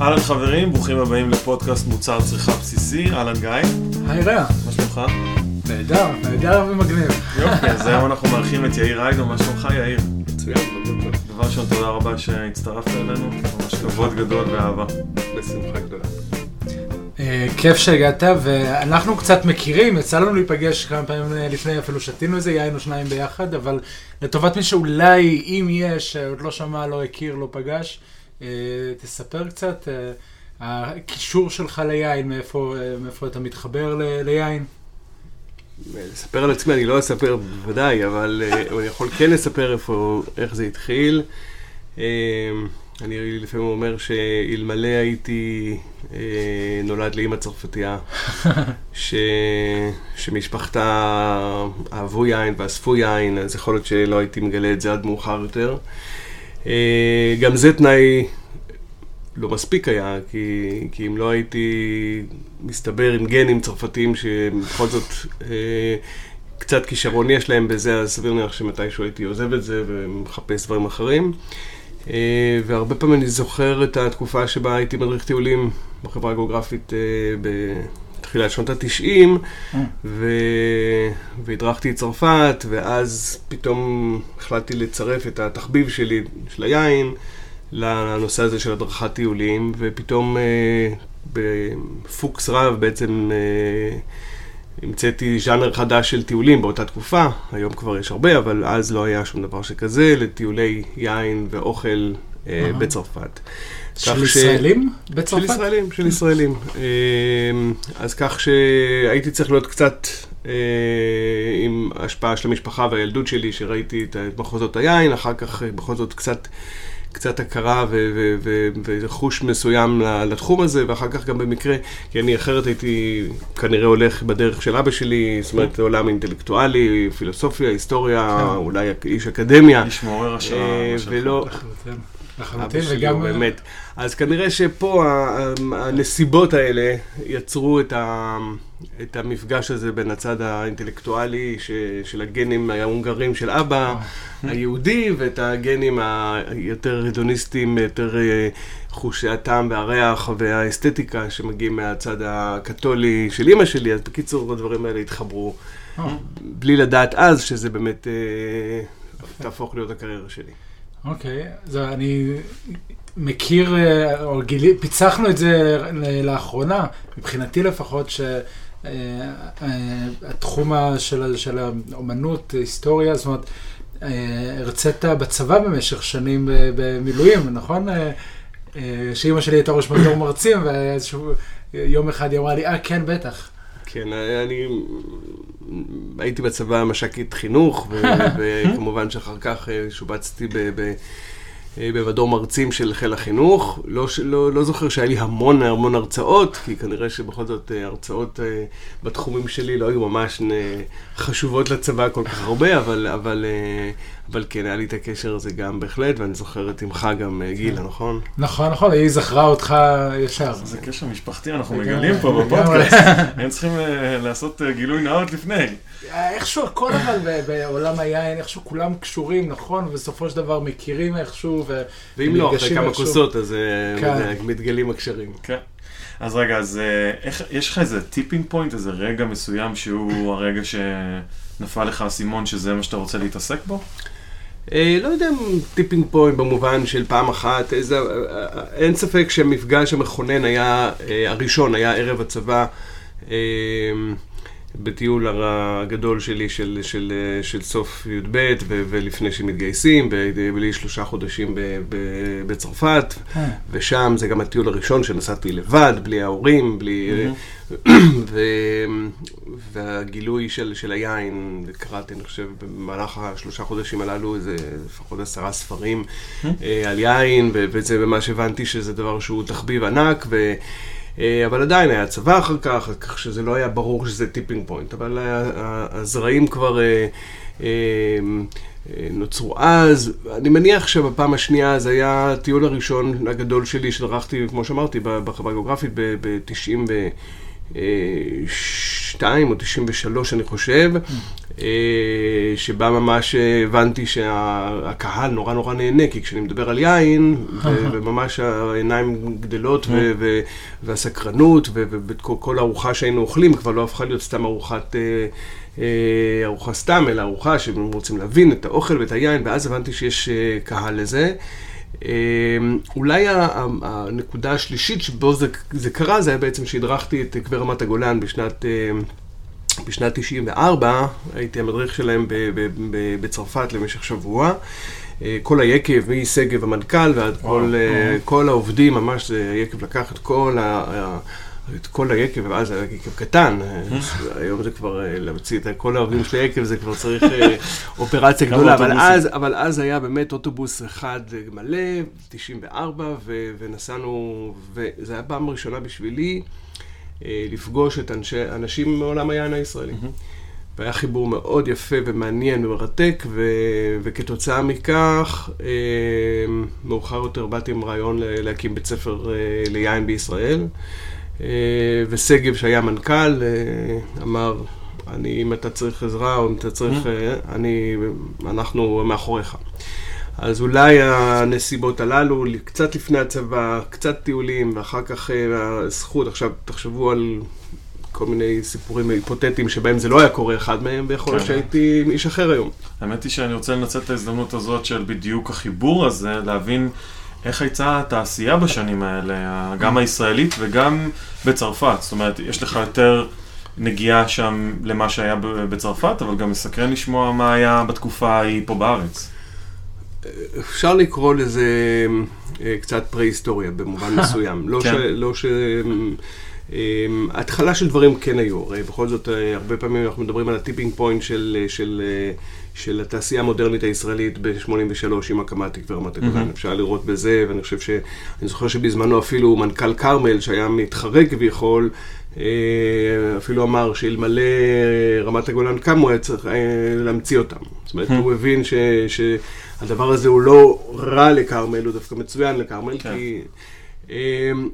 אהלן חברים, ברוכים הבאים לפודקאסט מוצר צריכה בסיסי, אהלן גיא, היי רע, מה שלומך? נהדר, נהדר ומגניב. יופי, אז היום אנחנו מארחים את יאיר היידו, מה שלומך יאיר? מצוין. דבר ראשון, תודה רבה שהצטרפת אלינו, ממש כבוד גדול ואהבה. בשמחה גדולה. אה, כיף שהגעת, ואנחנו קצת מכירים, יצא לנו להיפגש כמה פעמים אה, לפני, אפילו שתינו איזה יין או שניים ביחד, אבל לטובת מי שאולי, אם יש, שעוד לא שמע, לא הכיר, לא פגש, אה, תספר קצת, אה, הקישור שלך ליין, מאיפה אה, מאיפה אתה מתחבר ל- ליין. לספר על עצמי אני לא אספר בוודאי, אבל אה, אני יכול כן לספר איפה, איך זה התחיל. אה, אני לפעמים אומר שאלמלא הייתי אה, נולד לאימא צרפתייה, ש... שמשפחתה אהבו יין ואספו יין, אז יכול להיות שלא הייתי מגלה את זה עד מאוחר יותר. אה, גם זה תנאי לא מספיק היה, כי, כי אם לא הייתי מסתבר עם גנים צרפתיים שבכל זאת אה, קצת כישרון יש להם בזה, אז סביר להניח שמתישהו הייתי עוזב את זה ומחפש דברים אחרים. אה, והרבה פעמים אני זוכר את התקופה שבה הייתי מדריך טיולים בחברה הגיאוגרפית אה, בתחילת שנות התשעים, ו... והדרכתי את צרפת, ואז פתאום החלטתי לצרף את התחביב שלי, של היין, לנושא הזה של הדרכת טיולים, ופתאום אה, בפוקס רב בעצם אה, המצאתי ז'אנר חדש של טיולים באותה תקופה, היום כבר יש הרבה, אבל אז לא היה שום דבר שכזה, לטיולי יין ואוכל אה, אהה. בצרפת. של כך ש- ישראלים של בצרפת? ישראלים, של ישראלים. אה, אז כך שהייתי צריך להיות קצת אה, עם השפעה של המשפחה והילדות שלי, שראיתי את מחוזות היין, אחר כך אה, בכל זאת קצת... קצת הכרה ו- ו- ו- וחוש מסוים לתחום הזה, ואחר כך גם במקרה, כי אני אחרת הייתי כנראה הולך בדרך של אבא שלי, זאת אומרת עולם אינטלקטואלי, פילוסופיה, היסטוריה, כן. אולי איש אקדמיה. איש מעורר השראה, אה. ולא, לחלוטין, וגם... באמת. אז כנראה שפה הנסיבות האלה יצרו את, ה, את המפגש הזה בין הצד האינטלקטואלי ש, של הגנים ההונגרים של אבא היהודי, ואת הגנים היותר הדוניסטיים, יותר אה, חושי הטעם והריח והאסתטיקה שמגיעים מהצד הקתולי של אימא שלי. אז בקיצור, הדברים האלה התחברו, אה, בלי לדעת אז שזה באמת אה, תהפוך להיות הקריירה שלי. אוקיי, אז אני מכיר, אה, או גילי, פיצחנו את זה לאחרונה, מבחינתי לפחות, שהתחום של, של האומנות, היסטוריה, זאת אומרת, אה, הרצית בצבא במשך שנים במילואים, נכון? אה, אה, שאימא שלי הייתה ראש מדור מרצים, ואיזשהו יום אחד היא אמרה לי, אה, כן, בטח. כן, אני הייתי בצבא מש"קית חינוך, וכמובן שאחר כך אה, שובצתי ב- במדור מרצים של חיל החינוך. לא, לא, לא זוכר שהיה לי המון המון הרצאות, כי כנראה שבכל זאת אה, הרצאות אה, בתחומים שלי לא היו ממש אה, חשובות לצבא כל כך הרבה, אבל, אבל, אה, אבל כן, היה לי את הקשר הזה גם בהחלט, ואני זוכר את עמך גם, אה, גילה, נכון? נכון, נכון, היא זכרה אותך ישר. זה קשר משפחתי, אנחנו לגמרי, מגלים פה לגמרי. בפודקאסט. הם צריכים אה, לעשות אה, גילוי נאות לפני. איכשהו הכל אבל בעולם היין, איכשהו כולם קשורים, נכון? ובסופו של דבר מכירים איכשהו, ו... ואם לא, אחרי כמה. כוסות, אז אה, כן. מתגלים הקשרים. כן. אז רגע, אז אה, איך, יש לך איזה tipping point, איזה רגע מסוים שהוא הרגע שנפל לך האסימון שזה מה שאתה רוצה להתעסק בו? אה, לא יודע אם tipping point במובן של פעם אחת, איזה, אין ספק שהמפגש המכונן היה, הראשון היה ערב הצבא, בטיול הגדול שלי של, של, אה, של סוף י"ב ו- ולפני שמתגייסים, בלי שלושה חודשים ב- ב- בצרפת, אה, ושם זה גם הטיול הראשון שנסעתי לבד, בלי ההורים, בלי... ו... והגילוי של, של היין, קראתי, אני חושב, במהלך השלושה חודשים הללו, איזה לפחות עשרה ספרים אה, על יין, וזה ממש הבנתי שזה דבר שהוא תחביב ענק, ו... אה, אבל עדיין היה צבא אחר כך, כך שזה לא היה ברור שזה tipping point, אבל הזרעים כבר אה, אה, נוצרו אז. אני מניח שבפעם השנייה זה היה הטיול הראשון הגדול שלי שדרכתי, כמו שאמרתי, בחברה הגיאוגרפית ב-90 ו... 92 או 93, אני חושב, אה, שבה ממש הבנתי שהקהל נורא נורא נהנה, כי כשאני מדבר על יין, וממש העיניים גדלות, והסקרנות, וכל ארוחה שהיינו אוכלים כבר לא הפכה להיות סתם ארוחת... ארוחה סתם, אלא ארוחה שהם רוצים להבין את האוכל ואת היין, ואז הבנתי שיש קהל לזה. אולי הנקודה השלישית שבו זה, זה קרה, זה היה בעצם שהדרכתי את קווי רמת הגולן בשנת, בשנת 94, הייתי המדריך שלהם בצרפת למשך שבוע. כל היקב, משגב המנכ"ל ועד כל, כל העובדים, ממש היקב לקח את כל ה... את כל היקב, ואז היה יקב קטן, היום זה כבר, להמציא את כל העובדים של היקב, זה כבר צריך אופרציה גדולה, אבל אז, אבל אז היה באמת אוטובוס אחד מלא, 94, ונסענו, וזו הייתה פעם ראשונה בשבילי לפגוש את אנשי, אנשים מעולם היין הישראלי. והיה חיבור מאוד יפה ומעניין ומרתק, ו, וכתוצאה מכך, מאוחר יותר באתי עם רעיון להקים בית ספר ליין בישראל. ושגב שהיה מנכ"ל אמר, אני, אם אתה צריך עזרה או אם אתה צריך, אני, אנחנו מאחוריך. אז אולי הנסיבות הללו, קצת לפני הצבא, קצת טיולים, ואחר כך הזכות, עכשיו תחשבו על כל מיני סיפורים היפותטיים שבהם זה לא היה קורה אחד מהם, ויכול להיות שהייתי איש אחר היום. האמת היא שאני רוצה לנצל את ההזדמנות הזאת של בדיוק החיבור הזה, להבין איך הייתה התעשייה בשנים האלה, גם הישראלית וגם בצרפת? זאת אומרת, יש לך יותר נגיעה שם למה שהיה בצרפת, אבל גם מסקרן לשמוע מה היה בתקופה ההיא פה בארץ. אפשר לקרוא לזה קצת פרה-היסטוריה במובן מסוים. לא ש... לא ש... התחלה של דברים כן היו, הרי בכל זאת הרבה פעמים אנחנו מדברים על הטיפינג פוינט של, של, של התעשייה המודרנית הישראלית ב-83 עם הקמת תקווה רמת הגולן, mm-hmm. אפשר לראות בזה, ואני חושב ש... אני זוכר שבזמנו אפילו מנכ"ל כרמל, שהיה מתחרה כביכול, אפילו אמר שאלמלא רמת הגולן הוא היה צריך להמציא אותם. זאת אומרת, הוא הבין ש, שהדבר הזה הוא לא רע לכרמל, הוא דווקא מצוין לכרמל, כן. כי...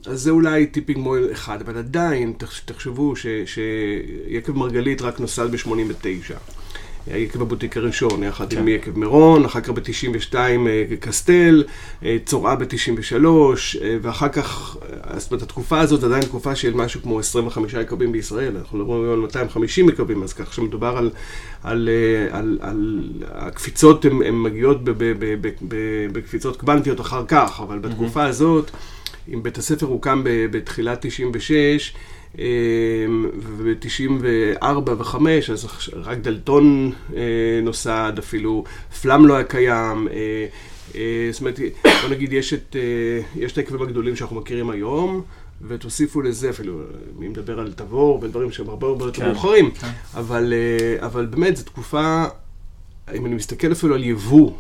אז זה אולי tipping point אחד, אבל עדיין, תחשבו שיקב מרגלית רק נוסד ב-89. יקב הבוטיק הראשון, יחד עם יקב מירון, אחר כך ב-92 קסטל, צורעה ב-93, ואחר כך, זאת אומרת, התקופה הזאת עדיין תקופה של משהו כמו 25 יקבים בישראל, אנחנו מדברים על 250 יקבים, אז כך שמדובר על, על, על, על הקפיצות, הן מגיעות בקפיצות קוונטיות אחר כך, אבל בתקופה הזאת, אם בית הספר הוקם בתחילת 96, וב-94 ו-5, אז רק דלתון נוסד, אפילו פלאם לא היה קיים. זאת אומרת, בוא נגיד, יש את, יש את העקבים הגדולים שאנחנו מכירים היום, ותוסיפו לזה אפילו, מי מדבר על תבור ודברים שהם הרבה הרבה יותר מאוחרים, אבל, אבל באמת, זו תקופה, אם אני מסתכל אפילו על יבוא,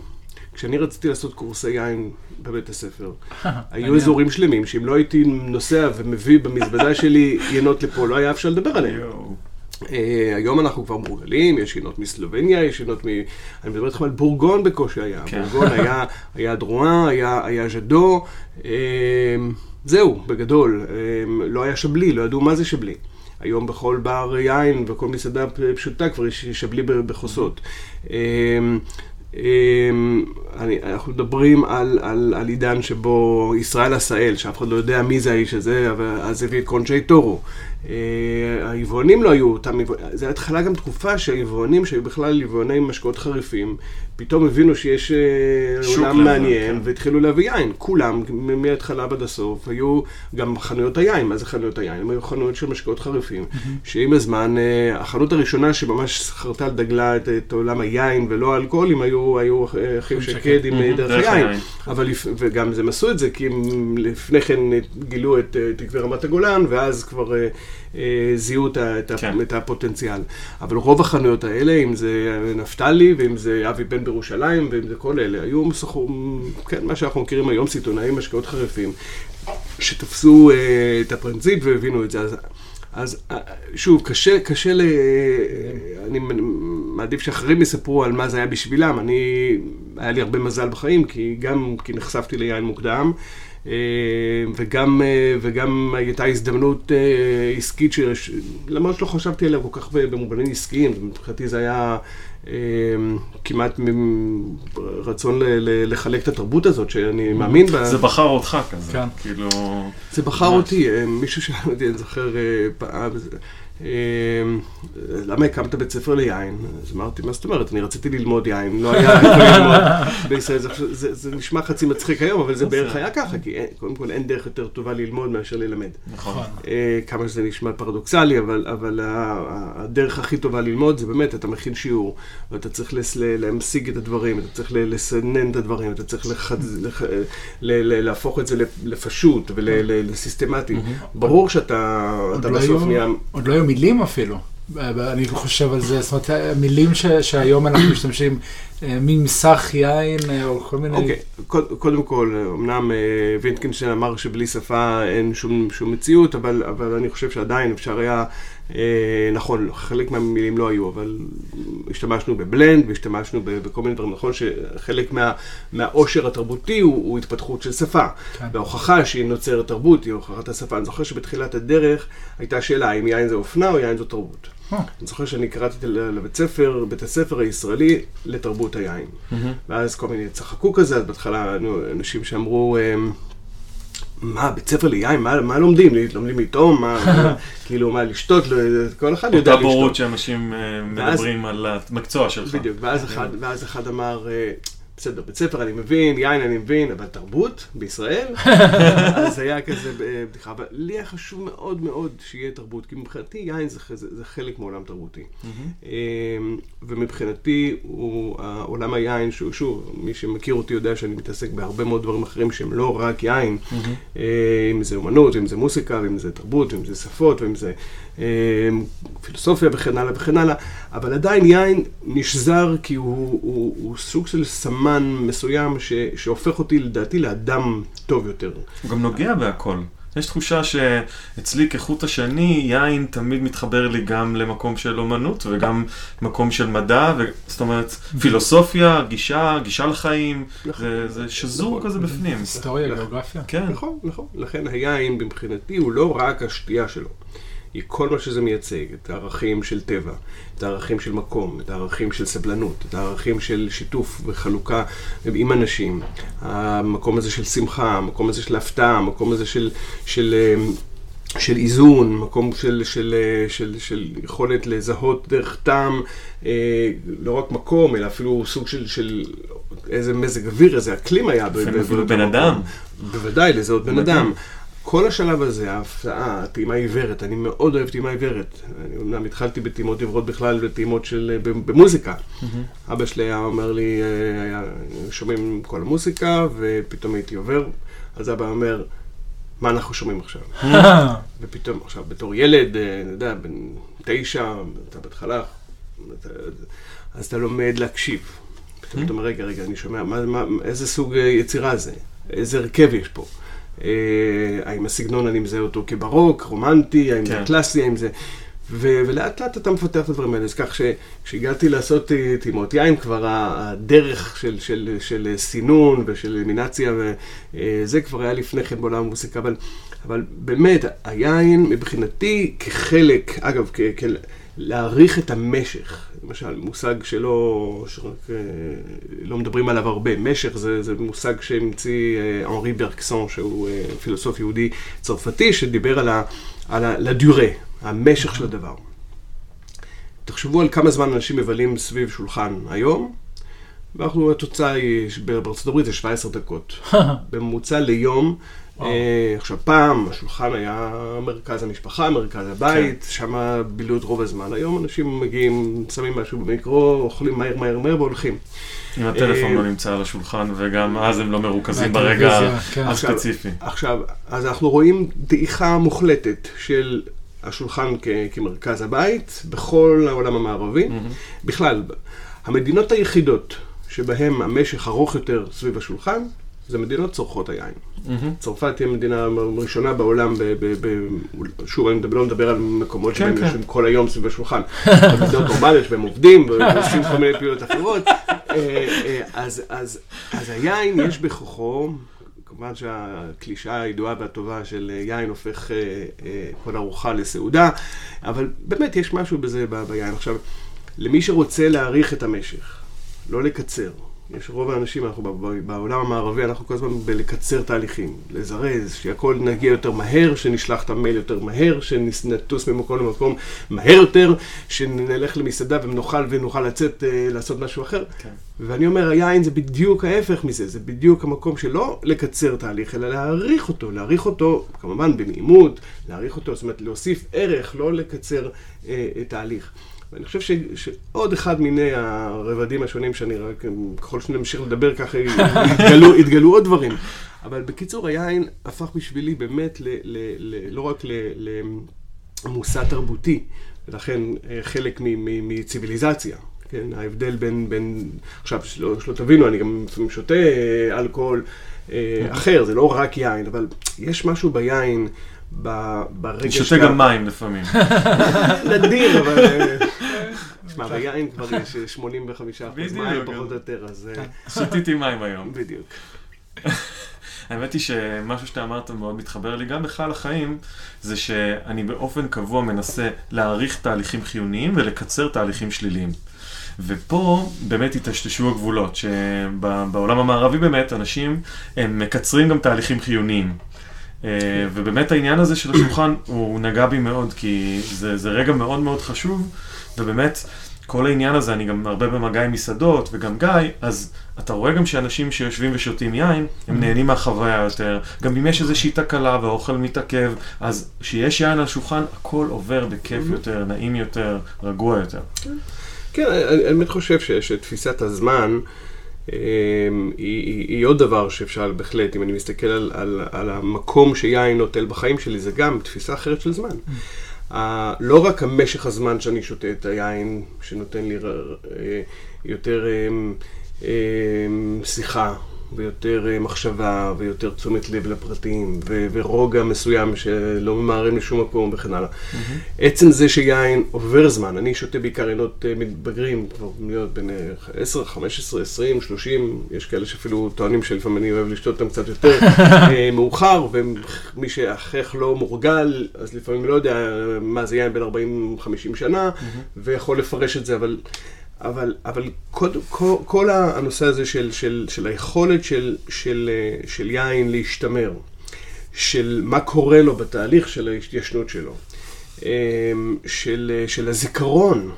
כשאני רציתי לעשות קורסי יין בבית הספר, היו אזורים שלמים שאם לא הייתי נוסע ומביא במזוודה שלי ינות לפה, לא היה אפשר לדבר עליהם. היום אנחנו כבר מורגלים, יש ינות מסלובניה, יש ינות מ... אני מדבר איתכם על בורגון בקושי היה. בורגון היה דרואה, היה ז'דו. זהו, בגדול. לא היה שבלי, לא ידעו מה זה שבלי. היום בכל בר יין וכל מסעדה פשוטה כבר יש שבלי בחוסות. אנחנו מדברים על, על, על עידן שבו ישראל עשאל, שאף אחד לא יודע מי זה האיש הזה, אבל אז הביא את קונצ'י טורו. היבואנים לא היו אותם, זו התחלה גם תקופה שהיבואנים שהיו בכלל יבואני משקאות חריפים, פתאום הבינו שיש עולם מעניין, והתחילו להביא יין. כולם, מההתחלה ועד הסוף, היו גם חנויות היין. מה זה חנויות היין? הם היו חנויות של משקאות חריפים, שעם הזמן, החנות הראשונה שממש חרתה על דגלה את, את עולם היין ולא האלכוהולים, היו, היו אחים שקד עם דרך היין. אבל, וגם הם עשו את זה, כי הם לפני כן גילו את תקווה רמת הגולן, ואז כבר... זיהו את, כן. את הפוטנציאל. אבל רוב החנויות האלה, אם זה נפתלי, ואם זה אבי בן בירושלים, ואם זה כל אלה, היו מסחו, כן, מה שאנחנו מכירים היום, סיטונאים, משקאות חריפים, שתפסו uh, את הפרינציפ והבינו את זה. אז, אז שוב, קשה, קשה ל... אני מעדיף שאחרים יספרו על מה זה היה בשבילם. אני, היה לי הרבה מזל בחיים, כי גם כי נחשפתי ליין מוקדם. אה, וגם, אה, וגם הייתה הזדמנות אה, עסקית, ש... למרות שלא חשבתי עליה כל כך במובנים עסקיים, מבחינתי זה היה כמעט רצון לחלק את התרבות הזאת, שאני מאמין בה. זה בחר אותך כזה, כן. כאילו... זה בחר אותי, מישהו אותי, אני זוכר פעם, למה הקמת בית ספר ליין? אז אמרתי, מה זאת אומרת? אני רציתי ללמוד יין, לא היה איפה ללמוד בישראל. זה נשמע חצי מצחיק היום, אבל זה בערך היה ככה, כי קודם כל אין דרך יותר טובה ללמוד מאשר ללמד. נכון. אה, כמה שזה נשמע פרדוקסלי, אבל הדרך הכי טובה ללמוד זה באמת, אתה מכין שיעור, ואתה צריך להמשיג את הדברים, אתה צריך לסנן את הדברים, אתה צריך להפוך את זה לפשוט ולסיסטמטי. ברור שאתה לא בסוף נהיה... עוד לא היו מילים אפילו. אני חושב על זה, זאת אומרת, מילים ש, שהיום אנחנו משתמשים, אה, ממסך יין אה, או כל מיני... אוקיי, okay. קודם כל, אמנם אה, וינטקינשטיין אמר שבלי שפה אין שום, שום מציאות, אבל, אבל אני חושב שעדיין אפשר היה נכון, חלק מהמילים לא היו, אבל השתמשנו בבלנד והשתמשנו בכל מיני דברים. נכון שחלק מה, מהעושר התרבותי הוא, הוא התפתחות של שפה. כן. וההוכחה שהיא נוצרת תרבות היא הוכחת השפה. אני זוכר שבתחילת הדרך הייתה שאלה האם יין זה אופנה או יין זו תרבות. Oh. אני זוכר שאני קראתי לבית ספר, בית הספר הישראלי לתרבות היין. Mm-hmm. ואז כל מיני צחקו כזה, אז בהתחלה אנשים שאמרו... מה, בית ספר ליין, מה, מה לומדים? לומדים איתו? מה, כאילו, מה, לשתות? לא, כל אחד יודע לשתות. אותה בורות שאנשים אה, מדברים על המקצוע שלך. בדיוק, ואז אחד, ואז אחד אמר, אה, בסדר, בית ספר אני מבין, יין אני מבין, אבל תרבות בישראל, אז היה כזה בדיחה. אבל לי היה חשוב מאוד מאוד שיהיה תרבות, כי מבחינתי יין זה, זה, זה חלק מעולם תרבותי. Mm-hmm. ומבחינתי הוא עולם היין, שהוא שוב, מי שמכיר אותי יודע שאני מתעסק בהרבה מאוד דברים אחרים שהם לא רק יין, mm-hmm. אם זה אומנות, אם זה מוסיקה, אם זה תרבות, אם זה שפות, ואם זה אמ, פילוסופיה וכן הלאה וכן הלאה, אבל עדיין יין נשזר כי הוא, הוא, הוא סוג של סמן מסוים ש, שהופך אותי לדעתי לאדם טוב יותר. הוא גם נוגע בהכל. יש תחושה שאצלי כחוט השני, יין תמיד מתחבר לי גם למקום של אומנות וגם מקום של מדע, ו... זאת אומרת, פילוסופיה, גישה, גישה לחיים, נכון, זה, זה שזור נכון, כזה בפנים. היסטוריה, גיאוגרפיה. כן. נכון, נכון. לכן היין מבחינתי הוא לא רק השתייה שלו. היא כל מה שזה מייצג, את הערכים של טבע, את הערכים של מקום, את הערכים של סבלנות, את הערכים של שיתוף וחלוקה עם אנשים, המקום הזה של שמחה, המקום הזה של הפתעה, המקום הזה של, של, של איזון, מקום של, של, של, של יכולת לזהות דרך טעם, אה, לא רק מקום, אלא אפילו סוג של, של איזה מזג אוויר, איזה אקלים היה. אפילו בן אדם. בוודאי, לזהות בן אדם. כל השלב הזה, ההפתעה, הטעימה עיוורת, אני מאוד אוהב טעימה עיוורת. אני אומנם התחלתי בטעימות עיוורות בכלל וטעימות של, במוזיקה. Mm-hmm. אבא שלי היה אומר לי, אה, היה, שומעים כל המוזיקה, ופתאום הייתי עובר, אז אבא אומר, מה אנחנו שומעים עכשיו? ופתאום, עכשיו, בתור ילד, אה, אני יודע, בן תשע, אתה בהתחלה, אז אתה לומד להקשיב. פתאום אתה אומר, רגע, רגע, אני שומע, מה, מה, איזה סוג יצירה זה? איזה הרכב יש פה? אה, האם הסגנון, אני מזהה אותו כברוק, רומנטי, האם כן. זה קלאסי, האם זה... ו- ולאט לאט אתה מפתח את הדברים האלה. אז כך שכשהגעתי לעשות טעימות יין, כבר הדרך של, של, של סינון ושל אלימינציה, וזה כבר היה לפני כן בעולם המוסיקה, אבל, אבל באמת, היין מבחינתי כחלק, אגב, כ- כ- להעריך את המשך. למשל, מושג שלא, שרק אה, לא מדברים עליו הרבה. משך זה, זה מושג שהמציא אה, אנרי ברקסון, שהוא אה, פילוסוף יהודי צרפתי, שדיבר על, ה, על ה, לדיורה, המשך של הדבר. תחשבו על כמה זמן אנשים מבלים סביב שולחן היום, ואנחנו, התוצאה היא, בארצות הברית זה 17 דקות. בממוצע ליום אה, עכשיו, פעם השולחן היה מרכז המשפחה, מרכז הבית, כן. שם בילו את רוב הזמן. היום אנשים מגיעים, שמים משהו במיקרו, אוכלים מהר מהר מהר והולכים. אם הטלפון אה, לא נמצא על השולחן, וגם אז הם לא מרוכזים ברגע כן. הספציפי. עכשיו, אז אנחנו רואים דעיכה מוחלטת של השולחן כמרכז הבית בכל העולם המערבי. בכלל, המדינות היחידות שבהן המשך ארוך יותר סביב השולחן, זה מדינות צורכות היין. Mm-hmm. צרפת היא המדינה הראשונה בעולם, ב, ב, ב, שוב, אני לא מדבר על מקומות כן, שבהם כן. יושבים כל היום סביב השולחן, מדינות נורמליות שבהם עובדים ועושים כל מיני פעולות אחרות, אה, אה, אז, אז, אז היין יש בכוחו, כמובן שהקלישאה הידועה והטובה של אה, יין הופך כל ארוחה לסעודה, אבל באמת יש משהו בזה ביין. עכשיו, למי שרוצה להאריך את המשך, לא לקצר. יש רוב האנשים, אנחנו בעולם המערבי, אנחנו כל הזמן בלקצר תהליכים, לזרז, שהכל נגיע יותר מהר, שנשלח את המייל יותר מהר, שנטוס ממקום למקום מהר יותר, שנלך למסעדה ונאכל ונוכל לצאת אה, לעשות משהו אחר. כן. ואני אומר, היין זה בדיוק ההפך מזה, זה בדיוק המקום שלא לקצר תהליך, אלא להעריך אותו, להעריך אותו, כמובן בנעימות, להעריך אותו, זאת אומרת, להוסיף ערך, לא לקצר אה, תהליך. ואני חושב ש, שעוד אחד מיני הרבדים השונים שאני רק, ככל שנמשיך לדבר ככה, יתגלו, יתגלו עוד דברים. אבל בקיצור, היין הפך בשבילי באמת ל, ל, ל, לא רק ל, למושא תרבותי, ולכן אה, חלק מ- מ- מציוויליזציה. כן, ההבדל בין, בין, עכשיו, שלא, שלא תבינו, אני גם לפעמים שותה אה, אלכוהול אה, אחר, זה לא רק יין, אבל יש משהו ביין, ברגע אני שותה גם מים לפעמים. נדיר, אבל... אה, תשמע, ביין כבר יש 85 אחוז בדיוק, מים. פחות או יותר, אז אה, שתיתי מים היום. בדיוק. האמת היא שמשהו שאתה אמרת מאוד מתחבר לי, גם בכלל לחיים, זה שאני באופן קבוע מנסה להעריך תהליכים חיוניים ולקצר תהליכים שליליים. ופה באמת היטשטשו הגבולות, שבעולם המערבי באמת אנשים הם מקצרים גם תהליכים חיוניים. אה, ובאמת העניין הזה של השולחן, הוא נגע בי מאוד, כי זה, זה רגע מאוד מאוד חשוב, ובאמת כל העניין הזה, אני גם הרבה במגע עם מסעדות וגם גיא, אז אתה רואה גם שאנשים שיושבים ושותים יין, הם נהנים מהחוויה יותר. גם אם יש איזושהי תקלה והאוכל מתעכב, אז כשיש יין על השולחן, הכל עובר בכיף יותר, נעים יותר, רגוע יותר. כן, אני באמת חושב ש- שתפיסת הזמן היא, היא, היא עוד דבר שאפשר בהחלט, אם אני מסתכל על, על, על המקום שיין נוטל בחיים שלי, זה גם תפיסה אחרת של זמן. ה- לא רק המשך הזמן שאני שותה את היין, שנותן לי אה, יותר אה, אה, שיחה, ויותר אה, מחשבה, ויותר תשומת לב לפרטים, ו- ורוגע מסוים שלא ממהרים לשום מקום וכן הלאה. עצם זה שיין עובר זמן, אני שותה בעיקר עינות אה, מתבגרים, כבר להיות בין אה, 10, 15, 20, 30, יש כאלה שאפילו טוענים שלפעמים אני אוהב לשתות אותם קצת יותר אה, מאוחר, ומי שהחייך לא מורגל, אז לפעמים לא יודע מה זה יין בין 40-50 שנה, ויכול לפרש את זה, אבל... אבל, אבל כל, כל, כל הנושא הזה של, של, של היכולת של, של, אה, של יין להשתמר, של מה קורה לו בתהליך של ההתיישנות שלו, אה, של, אה, של הזיכרון.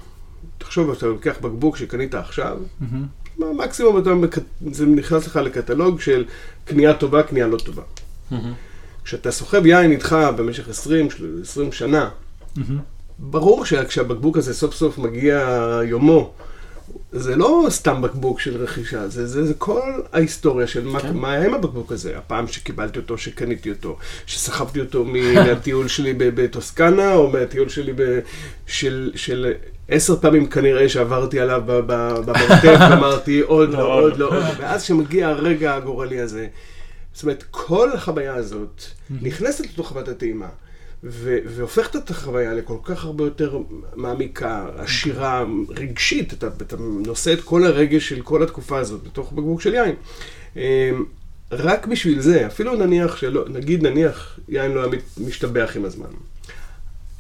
תחשוב, אתה לוקח בקבוק שקנית עכשיו, מקסימום אתה, זה נכנס לך לקטלוג של קנייה טובה, קנייה לא טובה. כשאתה סוחב יין איתך במשך 20, 20 שנה, ברור שכשהבקבוק הזה סוף סוף מגיע יומו, זה לא סתם בקבוק של רכישה, זה, זה, זה כל ההיסטוריה של מה, כן. מה היה עם הבקבוק הזה. הפעם שקיבלתי אותו, שקניתי אותו, שסחבתי אותו מהטיול שלי בטוסקנה, או מהטיול שלי ב, של, של עשר פעמים כנראה שעברתי עליו במרתף, ואמרתי עוד לא, לא, עוד לא. עוד לא. ואז כשמגיע הרגע הגורלי הזה, זאת אומרת, כל החוויה הזאת נכנסת לתוך חוות הטעימה. ו- והופכת את החוויה לכל כך הרבה יותר מעמיקה, עשירה, רגשית, אתה, אתה נושא את כל הרגש של כל התקופה הזאת בתוך בקבוק של יין. אמ, רק בשביל זה, אפילו נניח שלא, נגיד נניח יין לא היה משתבח עם הזמן.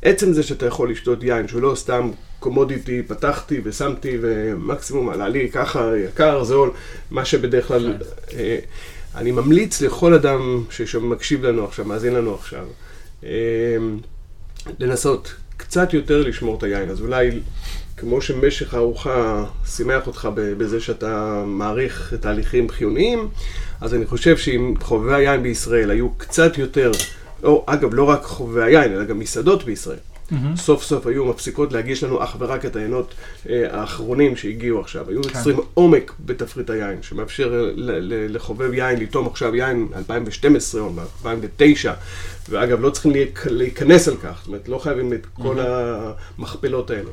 עצם זה שאתה יכול לשתות יין שהוא לא סתם קומודיטי, פתחתי ושמתי ומקסימום עלה לי ככה יקר, זול, מה שבדרך כלל... אה, אני ממליץ לכל אדם שמקשיב לנו עכשיו, מאזין לנו עכשיו, לנסות קצת יותר לשמור את היין. אז אולי, כמו שמשך הארוחה שימח אותך בזה שאתה מעריך תהליכים חיוניים, אז אני חושב שאם חובבי היין בישראל היו קצת יותר, או אגב, לא רק חובבי היין, אלא גם מסעדות בישראל, סוף סוף היו מפסיקות להגיש לנו אך ורק את העיינות אה, האחרונים שהגיעו עכשיו. היו יוצרים עומק בתפריט היין, שמאפשר ל- לחובב יין לטעום עכשיו יין 2012 או 2009, ואגב, לא צריכים להיכ- להיכנס על כך, זאת אומרת, לא חייבים את כל המכפלות האלה.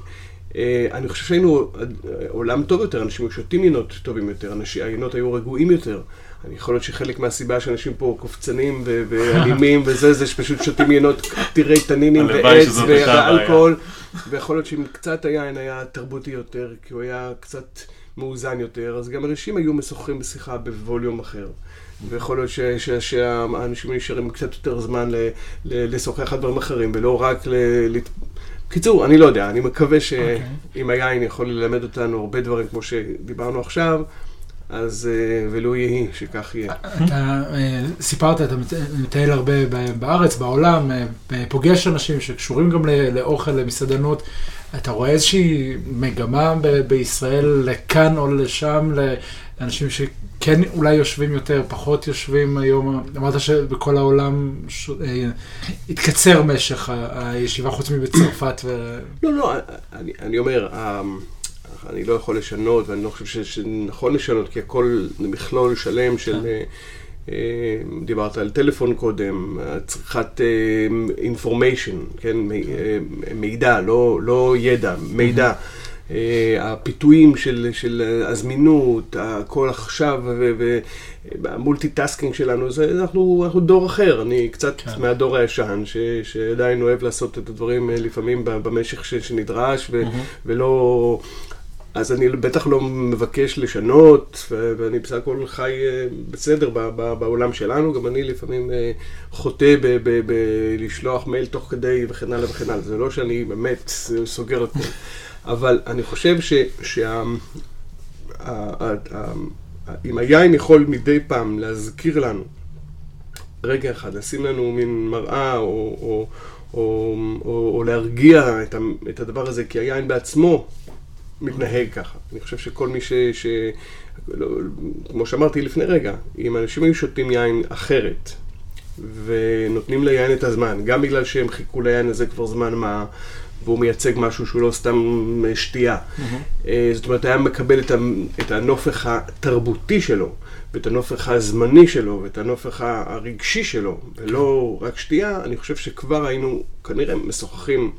אה, אני חושב שהיינו אה, עולם טוב יותר, אנשים היו שותים יינות טובים יותר, אנשים- היינות היו רגועים יותר. אני יכול להיות שחלק מהסיבה שאנשים פה קופצנים ו- ואלימים וזה, זה שפשוט שותים יינות עתירי תנינים ועץ. ואלכוהול, ויכול להיות שאם קצת היין היה תרבותי יותר, כי הוא היה קצת מאוזן יותר, אז גם אנשים היו משוחחים בשיחה בווליום אחר. ויכול להיות ש- ש- שהאנשים נשארים קצת יותר זמן ל- ל- לשוחח על דברים אחרים, ולא רק ל... בקיצור, אני לא יודע, אני מקווה שאם היין יכול ללמד אותנו הרבה דברים כמו שדיברנו עכשיו, אז אה, ולו יהי שכך יהיה. אתה אה, סיפרת, אתה מטייל הרבה בארץ, בעולם, אה, פוגש אנשים שקשורים גם לאוכל, למסעדנות. אתה רואה איזושהי מגמה בישראל לכאן או לשם, לאנשים שכן אולי יושבים יותר, פחות יושבים היום? אמרת שבכל העולם ש- התקצר משך הישיבה חוץ מבצרפת. ו... לא, לא, אני, אני אומר, אה, אני לא יכול לשנות, ואני לא חושב ש- שנכון לשנות, כי הכל זה מכלול שלם של... כן. אה, אה, דיברת על טלפון קודם, צריכת כן, מ- אה, מידע, לא, לא ידע, מידע. אה, הפיתויים של, של הזמינות, הכל עכשיו וה multitasking שלנו, זה, אנחנו, אנחנו דור אחר, אני קצת כן. כן. מהדור הישן, ש, שעדיין אוהב לעשות את הדברים לפעמים במשך ש, שנדרש, ו, ולא... אז אני בטח לא מבקש לשנות, ואני בסך הכל חי אה, בסדר בעולם שלנו, גם אני לפעמים אה, חוטא בלשלוח מייל תוך כדי וכן הלאה וכן הלאה, זה לא שאני באמת סוגר הכל. אבל אני חושב ש... שה... ה- ה- ה- אם היין יכול מדי פעם להזכיר לנו, רגע אחד, לשים לנו מין מראה, או, או, או, או, או להרגיע את, את הדבר הזה, כי היין בעצמו מתנהג ככה. אני חושב שכל מי ש... ש לא, כמו שאמרתי לפני רגע, אם אנשים היו שותים יין אחרת, ונותנים ליין את הזמן, גם בגלל שהם חיכו ליין הזה כבר זמן מה, והוא מייצג משהו שהוא לא סתם שתייה. אה, זאת אומרת, היה מקבל את, ה, את הנופך התרבותי שלו, ואת הנופך הזמני שלו, ואת הנופך הרגשי שלו, ולא רק שתייה, אני חושב שכבר היינו כנראה משוחחים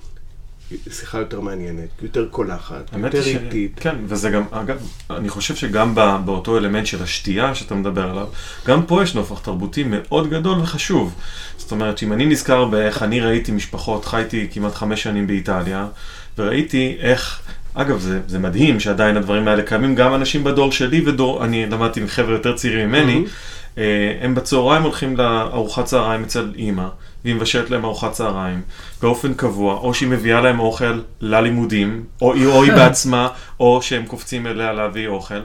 שיחה יותר מעניינת, יותר קולחת, יותר ש- איטית. כן, וזה גם, אגב, אני חושב שגם ב- באותו אלמנט של השתייה שאתה מדבר עליו, גם פה יש נופח תרבותי מאוד גדול וחשוב. זאת אומרת, שאם אני נזכר באיך אני ראיתי משפחות, חייתי כמעט חמש שנים באיטליה, וראיתי איך... אגב, זה, זה מדהים שעדיין הדברים האלה קיימים, גם אנשים בדור שלי ודור, אני למדתי עם חבר'ה יותר צעירים ממני, Mhm. אה, הם בצהריים הולכים לארוחת צהריים אצל אימא, והיא מבשלת להם ארוחת צהריים באופן קבוע, או שהיא מביאה להם אוכל ללימודים, או היא, או היא בעצמה, או שהם קופצים אליה להביא אוכל.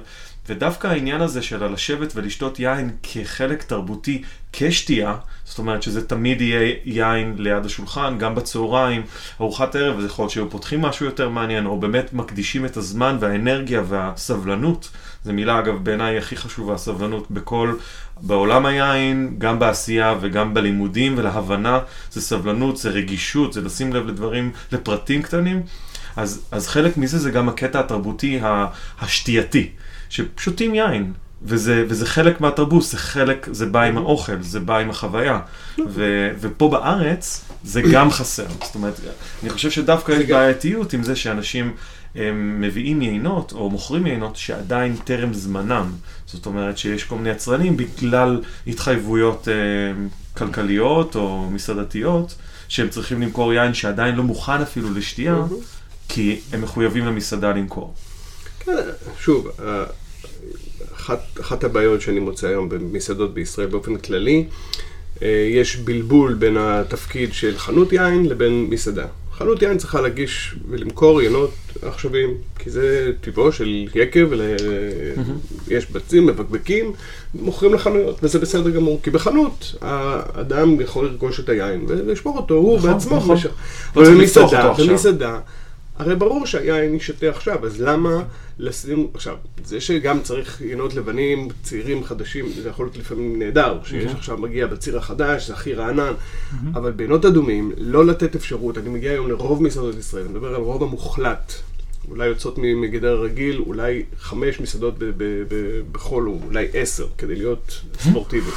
ודווקא העניין הזה של לשבת ולשתות יין כחלק תרבותי, כשתייה, זאת אומרת שזה תמיד יהיה יין ליד השולחן, גם בצהריים, ארוחת ערב, אז יכול להיות שהיו פותחים משהו יותר מעניין, או באמת מקדישים את הזמן והאנרגיה והסבלנות. זו מילה, אגב, בעיניי הכי חשובה, סבלנות בכל, בעולם היין, גם בעשייה וגם בלימודים ולהבנה, זה סבלנות, זה רגישות, זה לשים לב לדברים, לפרטים קטנים. אז, אז חלק מזה זה גם הקטע התרבותי השתייתי, ששותים יין, וזה, וזה חלק מהתרבות, זה חלק, זה בא עם האוכל, זה בא עם החוויה. ו, ופה בארץ זה גם חסר. זאת אומרת, אני חושב שדווקא יש בעייתיות עם זה שאנשים הם, מביאים יינות או מוכרים יינות שעדיין טרם זמנם. זאת אומרת שיש כל מיני יצרנים בגלל התחייבויות אה, כלכליות או מסעדתיות, שהם צריכים למכור יין שעדיין לא מוכן אפילו לשתייה, כי הם מחויבים למסעדה למכור. כן, שוב, אה, אחת, אחת הבעיות שאני מוצא היום במסעדות בישראל באופן כללי, אה, יש בלבול בין התפקיד של חנות יין לבין מסעדה. חנות יין צריכה להגיש ולמכור יינות עכשוויים, כי זה טבעו של יקב, ול... יש בצים, מבקבקים, מוכרים לחנויות, וזה בסדר גמור, כי בחנות האדם יכול לרכוש את היין ולשמור אותו, הוא נכון, בעצמו. נכון. צריך לפתוח במסעדה. במסעדה, הרי ברור שהיין יישתה עכשיו, אז למה לשים, עכשיו, זה שגם צריך יינות לבנים, צעירים, חדשים, זה יכול להיות לפעמים נהדר, שיש עכשיו מגיע בציר החדש, זה הכי רענן, אבל ביינות אדומים, לא לתת אפשרות, אני מגיע היום לרוב מסעדות ישראל, אני מדבר על רוב המוחלט, אולי יוצאות מגדר הרגיל, אולי חמש מסעדות ב- ב- ב- בחול, או אולי עשר, כדי להיות ספורטיבי,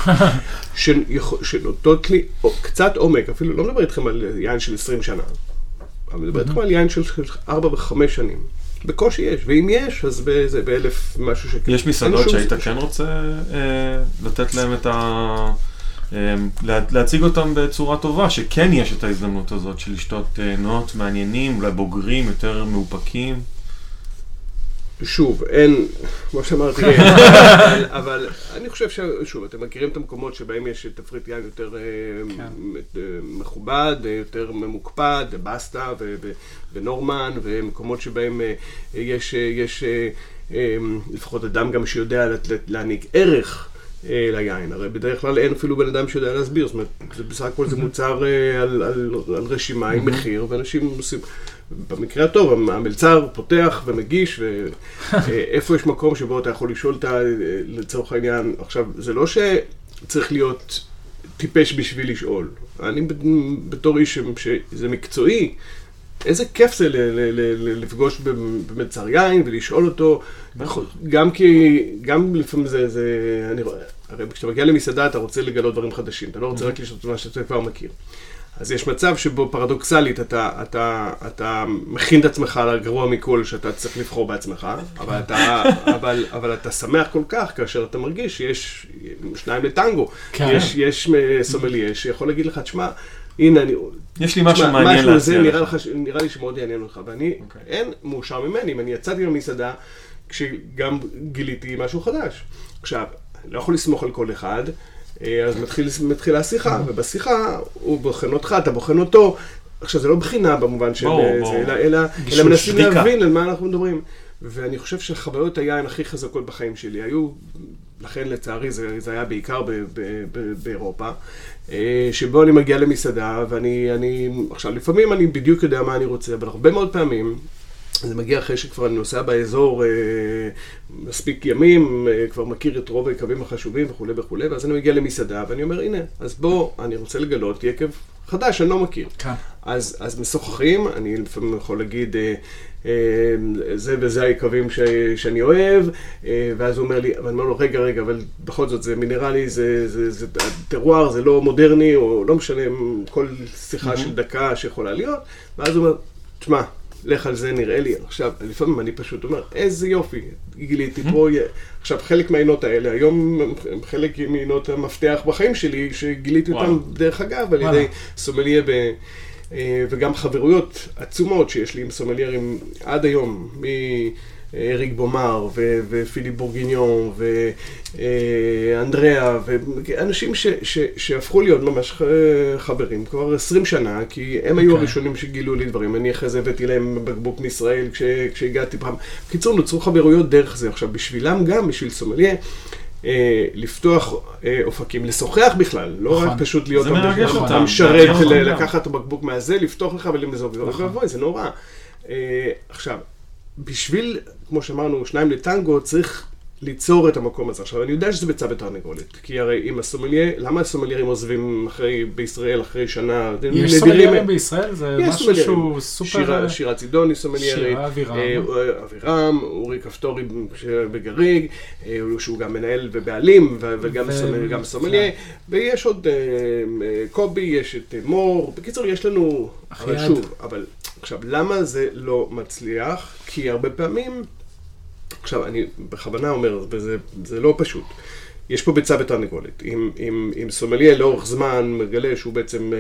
שנותנות לי קצת עומק, אפילו לא מדבר איתכם על יין של 20 שנה, אבל מדבר איתכם על יין של 4 ו-5 שנים. בקושי יש, ואם יש, אז באיזה, באלף משהו ש... יש מסעדות שהיית. כן רוצה אה, לתת להם את ה... אה, לה- להציג אותם בצורה טובה, שכן יש את ההזדמנות הזאת של לשתות אה, נוט מעניינים, אולי בוגרים, יותר מאופקים. שוב, אין, כמו שאמרתי, אין, אבל, אבל אני חושב ששוב, אתם מכירים את המקומות שבהם יש תפריט יין יותר אה, כן. אה, מכובד, אה, יותר ממוקפד, בסטה ו- ו- ונורמן, ומקומות שבהם יש, יש לפחות אדם גם שיודע להעניק ערך. אה, ליין, הרי בדרך כלל אין אפילו בן אדם שיודע להסביר, זאת אומרת, זה בסך הכל זה מוצר אה, על, על, על רשימה עם מחיר, ואנשים עושים, במקרה הטוב, המלצר פותח ומגיש, ואיפה יש מקום שבו אתה יכול לשאול את ה... לצורך העניין, עכשיו, זה לא שצריך להיות טיפש בשביל לשאול. אני בתור איש שזה מקצועי, איזה כיף זה לפגוש במלצר יין ולשאול אותו, גם כי, גם לפעמים זה, זה, אני רואה, הרי כשאתה מגיע למסעדה אתה רוצה לגלות דברים חדשים, אתה לא רוצה רק לשאול את מה שאתה כבר מכיר. אז יש מצב שבו פרדוקסלית אתה, אתה, אתה מכין את עצמך לגרוע מכל שאתה צריך לבחור בעצמך, אבל אתה, אבל, אבל אתה שמח כל כך כאשר אתה מרגיש שיש שניים לטנגו. כן. יש, יש סומליה שיכול להגיד לך, תשמע, הנה אני... יש לי משהו מעניין משהו להציע. נראה, לך, נראה לי שמאוד יעניין אותך, ואני, אוקיי. אין מאושר ממני, אם אני יצאתי למסעדה כשגם גיליתי משהו חדש. עכשיו, לא יכול לסמוך על כל אחד, אה, אז מתחיל, מתחילה השיחה, ובשיחה הוא בוחן אותך, אתה בוחן אותו. עכשיו, זה לא בחינה במובן של ברור, אה. זה, אלא, אלא, אלא גישוש, מנסים בדיקה. להבין על מה אנחנו מדברים. ואני חושב שחוויות היין הכי חזקות בחיים שלי היו, לכן לצערי זה, זה היה בעיקר ב, ב, ב, באירופה, אה, שבו אני מגיע למסעדה, ואני, אני, עכשיו לפעמים אני בדיוק יודע מה אני רוצה, אבל הרבה מאוד פעמים, זה מגיע אחרי שכבר אני נוסע באזור אה, מספיק ימים, אה, כבר מכיר את רוב היקבים החשובים וכולי וכולי, ואז אני מגיע למסעדה ואני אומר, הנה, אז בוא, אני רוצה לגלות יקב חדש, אני לא מכיר. כן. אז, אז משוחחים, אני לפעמים יכול להגיד, אה, אה, זה וזה היקבים ש, שאני אוהב, אה, ואז הוא אומר לי, ואני אומר לו, רגע, רגע, אבל בכל זאת זה מינרלי, זה, זה, זה טרואר, זה לא מודרני, או לא משנה, כל שיחה של דקה שיכולה להיות, ואז הוא אומר, תשמע, לך על זה נראה לי. עכשיו, לפעמים אני פשוט אומר, איזה יופי, גיליתי פה, עכשיו, חלק מהעינות האלה, היום חלק מעינות המפתח בחיים שלי, שגיליתי אותם, וואו. דרך אגב, על וואלה. ידי סומליה ב... אה, וגם חברויות עצומות שיש לי עם סומליירים עד היום, מאריק בומר ו- ופיליפ בורגיניון ואנדריאה, ואנשים ש- ש- שהפכו להיות ממש ח- חברים כבר 20 שנה, כי הם היו אוקיי. הראשונים שגילו לי דברים. אני אחרי זה הבאתי להם בקבוק מישראל כש- כשהגעתי פעם. בקיצור, נוצרו חברויות דרך זה. עכשיו, בשבילם גם, בשביל סומליה, אה, לפתוח אה, אופקים, לשוחח בכלל, לא נכון. רק פשוט להיות זה מרגש אתה אותם. משרת, נכון, ל- גם. לקחת את הבקבוק מהזה, לפתוח לך ולמזוג. נכון. זה נורא. אה, עכשיו, בשביל, כמו שאמרנו, שניים לטנגו, צריך ליצור את המקום הזה. עכשיו, אני יודע שזה ביצה ותרנגולת, כי הרי אם הסומליה, למה הסומליירים עוזבים אחרי, בישראל אחרי שנה? יש סומליירים בישראל? זה משהו. שהוא סופר... שירה, צידוני סומליירית, שירה אבירם. אה, אבירם, אורי כפתורי ש- בגריג, אה, שהוא גם מנהל ובעלים, ו- וגם ו- גם סומליה, ויש עוד אה, אה, קובי, יש את אה, מור, בקיצור, יש לנו, אבל. שוב, אבל עכשיו, למה זה לא מצליח? כי הרבה פעמים, עכשיו, אני בכוונה אומר, וזה זה לא פשוט. יש פה ביצה ותרנגולת. אם, אם, אם סומליה לאורך זמן מגלה שהוא בעצם, אה,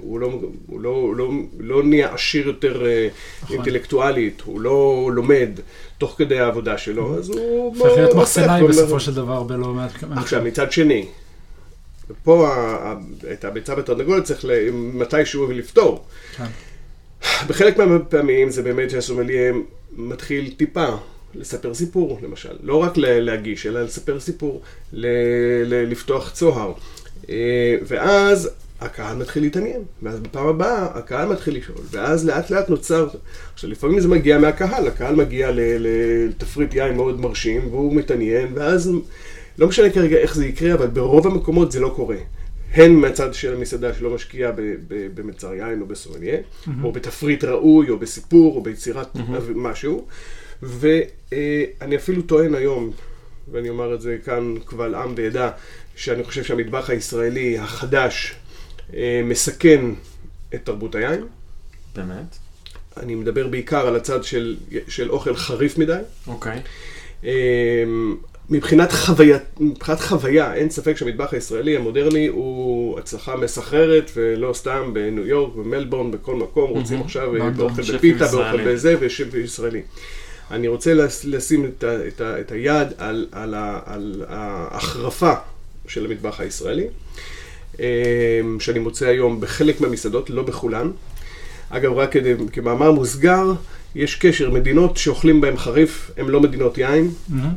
הוא, לא, הוא, לא, הוא לא, לא נהיה עשיר יותר אה, נכון. אינטלקטואלית, הוא לא לומד תוך כדי העבודה שלו, אז הוא... הופך להיות אוסף, מחסנאי בסופו של דבר בלא מעט... עכשיו, מצד שני, פה ה- את הביצה בתרנגולת צריך ל- מתישהו לפתור. כן. בחלק מהפעמים זה באמת שהסומליה מתחיל טיפה לספר סיפור, למשל. לא רק להגיש, אלא לספר סיפור, לפתוח צוהר. אה, ואז הקהל מתחיל להתעניין, ואז בפעם הבאה הקהל מתחיל לשאול, ואז לאט לאט נוצר... עכשיו, לפעמים זה מגיע מהקהל, הקהל מגיע לתפריט יין מאוד מרשים, והוא מתעניין, ואז לא משנה כרגע איך זה יקרה, אבל ברוב המקומות זה לא קורה. הן מהצד של המסעדה שלא משקיעה ב- במצר יין או בסומליה, או בתפריט ראוי, או בסיפור, או ביצירת משהו. ואני אפילו טוען היום, ואני אומר את זה כאן קבל עם ועדה, שאני חושב שהמטבח הישראלי החדש אה, מסכן את תרבות היין. באמת? אני מדבר בעיקר על הצד של, של אוכל חריף מדי. אוקיי. אמ, מבחינת חוויה, מבחינת חוויה, אין ספק שהמטבח הישראלי המודרני הוא הצלחה מסחררת, ולא סתם בניו יורק, במלבורן, בכל מקום, רוצים עכשיו אה, באוכל בפיתה. באוכל בזה, ושף ישראלי. אני רוצה לש- לשים את, ה, את, ה, את היד על, על, ה, על ההחרפה של המטבח הישראלי, אה, שאני מוצא היום בחלק מהמסעדות, לא בכולן. אגב, רק כדי, כמאמר מוסגר, יש קשר, מדינות שאוכלים בהן חריף הן לא מדינות יין,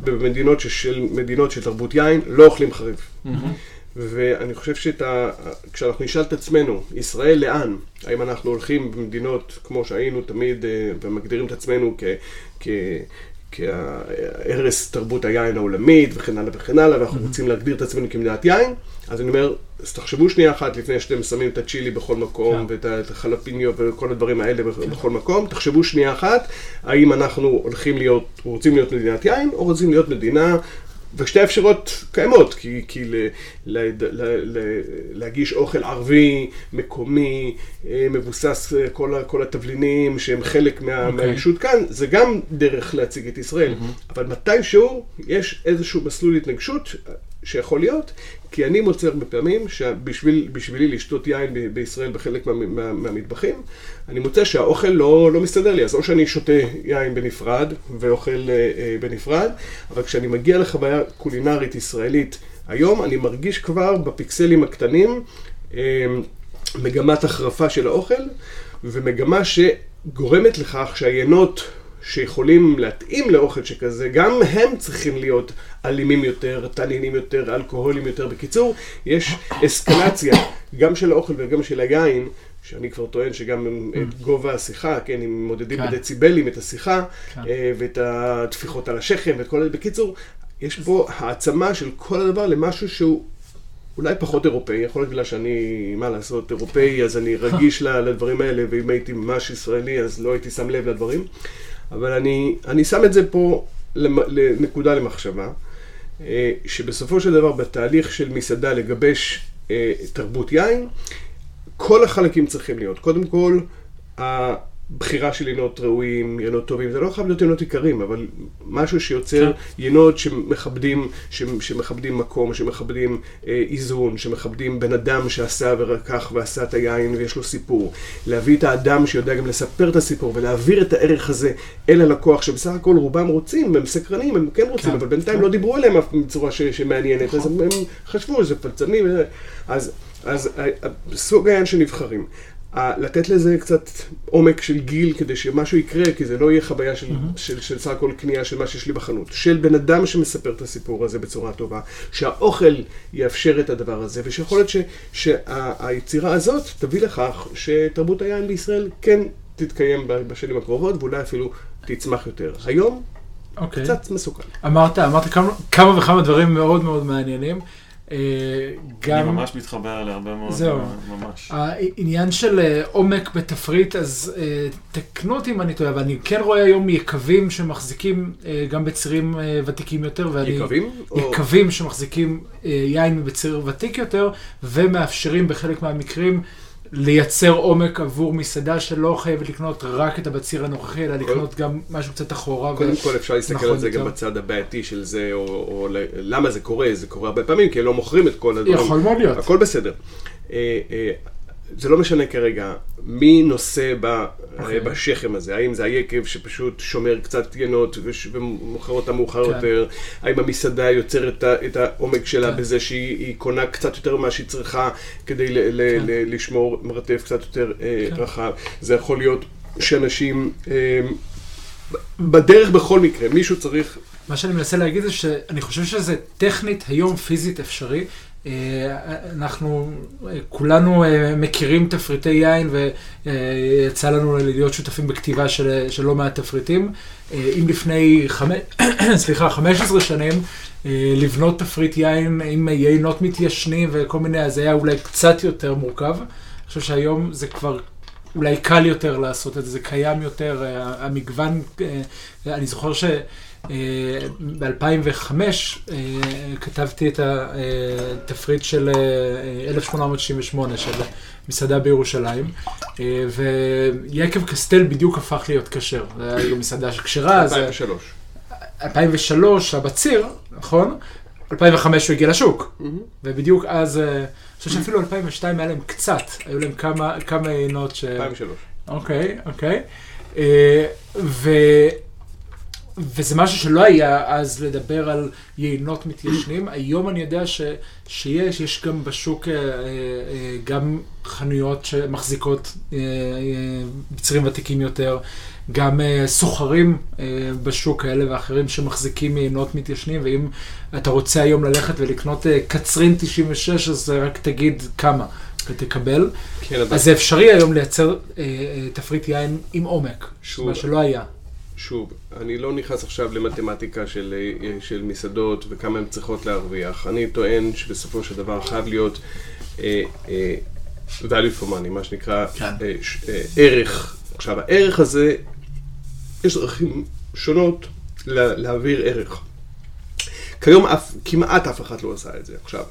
ובמדינות של, מדינות של תרבות יין לא אוכלים חריף. ואני חושב שכשאנחנו נשאל את עצמנו, ישראל לאן? האם אנחנו הולכים במדינות כמו שהיינו תמיד אה, ומגדירים את עצמנו כ... כ כהרס תרבות היין העולמית וכן הלאה וכן הלאה, ואנחנו רוצים להגדיר את עצמנו כמדינת יין, אז אני אומר, אז תחשבו שנייה אחת לפני שאתם שמים את הצ'ילי בכל מקום, כן. ואת החלפיניו וכל הדברים האלה בכ- בכל מקום, תחשבו שנייה אחת, האם אנחנו הולכים להיות, רוצים להיות מדינת יין, או רוצים להיות מדינה ושתי האפשרויות קיימות, כי, כי ל, ל, ל, ל, להגיש אוכל ערבי, מקומי, אה, מבוסס אה, כל, כל התבלינים שהם חלק מה, אוקיי. מהישות כאן, זה גם דרך להציג את ישראל. אבל מתישהו יש איזשהו מסלול התנגשות אה, שיכול להיות, כי אני מוצא הרבה פעמים שבשבילי לשתות יין ב- בישראל בחלק מה, מה, מהמטבחים, אני מוצא שהאוכל לא, לא מסתדר לי, אז או שאני שותה יין בנפרד ואוכל אה, אה, בנפרד, אבל כשאני מגיע לחוויה קולינרית ישראלית היום, אני מרגיש כבר בפיקסלים הקטנים אה, מגמת החרפה של האוכל, ומגמה שגורמת לכך שהיינות שיכולים להתאים לאוכל שכזה, גם הם צריכים להיות אלימים יותר, תנינים יותר, אלכוהולים יותר. בקיצור, יש אסקלציה, גם של האוכל וגם של היין, שאני כבר טוען שגם את גובה השיחה, כן, אם מודדים כן. בדציבלים את השיחה, כן. אה, ואת הטפיחות על השכם ואת כל זה. בקיצור, יש פה העצמה של כל הדבר למשהו שהוא אולי פחות אירופאי, יכול להיות בגלל שאני, מה לעשות, אירופאי, אז אני רגיש לדברים האלה, ואם הייתי ממש ישראלי, אז לא הייתי שם לב לדברים. אבל אני, אני שם את זה פה לנקודה למחשבה, אה, שבסופו של דבר בתהליך של מסעדה לגבש אה, תרבות יין, כל החלקים צריכים להיות. קודם כל, הבחירה של יינות ראויים, יינות טובים, זה לא חייב להיות יינות יקרים, אבל משהו שיוצר כן. יינות שמכבדים, שמכבדים מקום, שמכבדים אה, איזון, שמכבדים בן אדם שעשה ורקח ועשה את היין ויש לו סיפור. להביא את האדם שיודע גם לספר את הסיפור ולהעביר את הערך הזה אל הלקוח, שבסך הכל רובם רוצים, הם סקרנים, הם כן רוצים, כן. אבל בינתיים לא דיברו אליהם אף בצורה ש- שמעניינת, אז הם, הם חשבו שזה פלצני, וזה. אז, אז ה- ה- סוג היין שנבחרים. ה- לתת לזה קצת עומק של גיל כדי שמשהו יקרה, כי זה לא יהיה חוויה של, של, של סך הכל קנייה של מה שיש לי בחנות. של בן אדם שמספר את הסיפור הזה בצורה טובה, שהאוכל יאפשר את הדבר הזה, ושיכול להיות ש- שהיצירה הזאת תביא לכך שתרבות היין בישראל כן תתקיים בשנים הקרובות, ואולי אפילו תצמח יותר. היום אוקיי. קצת מסוכן. אמרת, אמרת כמה, כמה וכמה דברים מאוד מאוד מעניינים. אה, גם... אני ממש מתחבר להרבה מאוד, זהו. ממש. העניין של אה, עומק בתפריט, אז אה, תקנו אותי אם אני טועה, אבל אני כן רואה היום יקבים שמחזיקים אה, גם בצירים אה, ותיקים יותר, ואני... יקבים? או- יקבים שמחזיקים אה, יין בציר ותיק יותר, ומאפשרים בחלק מהמקרים לייצר עומק עבור מסעדה שלא חייבת לקנות רק את הבציר הנוכחי, אלא לקנות גם משהו קצת אחורה. קודם כל אפשר להסתכל נכון על זה גם. בצד הבעייתי של זה, או, למה זה קורה, זה קורה הרבה פעמים, כי הם לא מוכרים את כל הדברים. יכול מאוד להיות. הכל בסדר. אה, אה, זה לא משנה כרגע מי נושא ב, אוקיי. okay. בשכם הזה, האם זה היקב שפשוט שומר קצת ינות וש- ומוכר אותה מאוחר כן. יותר, האם המסעדה יוצרת את העומק שלה כן. בזה שהיא היא קונה קצת יותר ממה שהיא צריכה כדי ל, ל, כן. ל, לשמור מרתף קצת יותר אה, כן. רחב, זה יכול להיות שאנשים אה, בדרך בכל מקרה, מישהו צריך מה שאני מנסה להגיד זה שאני חושב שזה טכנית היום פיזית אפשרי. אה, אנחנו אה, כולנו אה, מכירים תפריטי יין ויצא לנו להיות שותפים בכתיבה של, של לא מעט תפריטים. אה, אם לפני חמש, סליחה, 15 שנים אה, לבנות תפריט יין עם יינות מתיישנים וכל מיני, אז היה אולי קצת יותר מורכב. אני חושב שהיום זה כבר אולי קל יותר לעשות את זה, זה קיים יותר, אה, המגוון, אה, אני זוכר ש... ב-2005 כתבתי את התפריט של אה, 1868 של מסעדה בירושלים, אה, ויקב קסטל בדיוק הפך להיות כשר. היה גם מסעדה כשרה, זה 2003. 2003 הבציר, נכון? 2005 הוא הגיע לשוק, ובדיוק אז, אה, אני חושב שאפילו 2002 היה להם קצת, היו להם כמה כמה יינות ש... 2003. אוקיי, אוקיי. אה, ו... וזה משהו שלא היה אז לדבר על יינות מתיישנים. היום אני יודע ש, שיש, יש גם בשוק אה, אה, גם חנויות שמחזיקות אה, יצרים ותיקים יותר, גם סוחרים בשוק כאלה ואחרים שמחזיקים יינות מתיישנים, ואם אתה רוצה היום ללכת ולקנות קצרין 96, אז רק תגיד כמה. ותקבל. כן, אז זה אפשרי היום לייצר אה, אה, תפריט יין עם עומק, שוב, מה שלא היה. שוב, אני לא נכנס עכשיו למתמטיקה של, אה, של מסעדות וכמה הן צריכות להרוויח. אני טוען שבסופו של דבר חייב להיות אה, אה, value for money, מה שנקרא כן. אה, ש, אה, ערך. עכשיו, הערך הזה, יש דרכים שונות לה, להעביר ערך. כיום אף, כמעט אף אחד לא עושה את זה. עכשיו,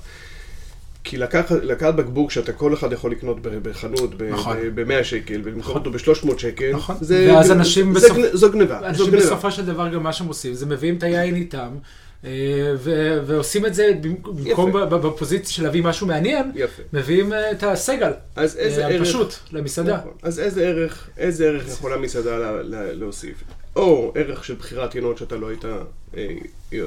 כי לקח, לקחת בקבוק שאתה כל אחד יכול לקנות בחנות נכון. ב-100 שקל ולמכור אותו ב-300 שקל, נכון. זה, ואז זה, אנשים זה, בסוף- גנ- זו גניבה. אנשים גניבה. בסופו של דבר גם מה שהם עושים, זה מביאים את היין איתם, אה, ו- ועושים את זה במ- במקום בפוזיציה של להביא משהו מעניין, יפה. מביאים אה, את הסגל, אז איזה אה, ערך... הפשוט, למסעדה. נכון. אז איזה ערך, איזה ערך יכולה מסעדה לה, לה, להוסיף? או ערך של בחירת ינות שאתה לא היית אה, אה,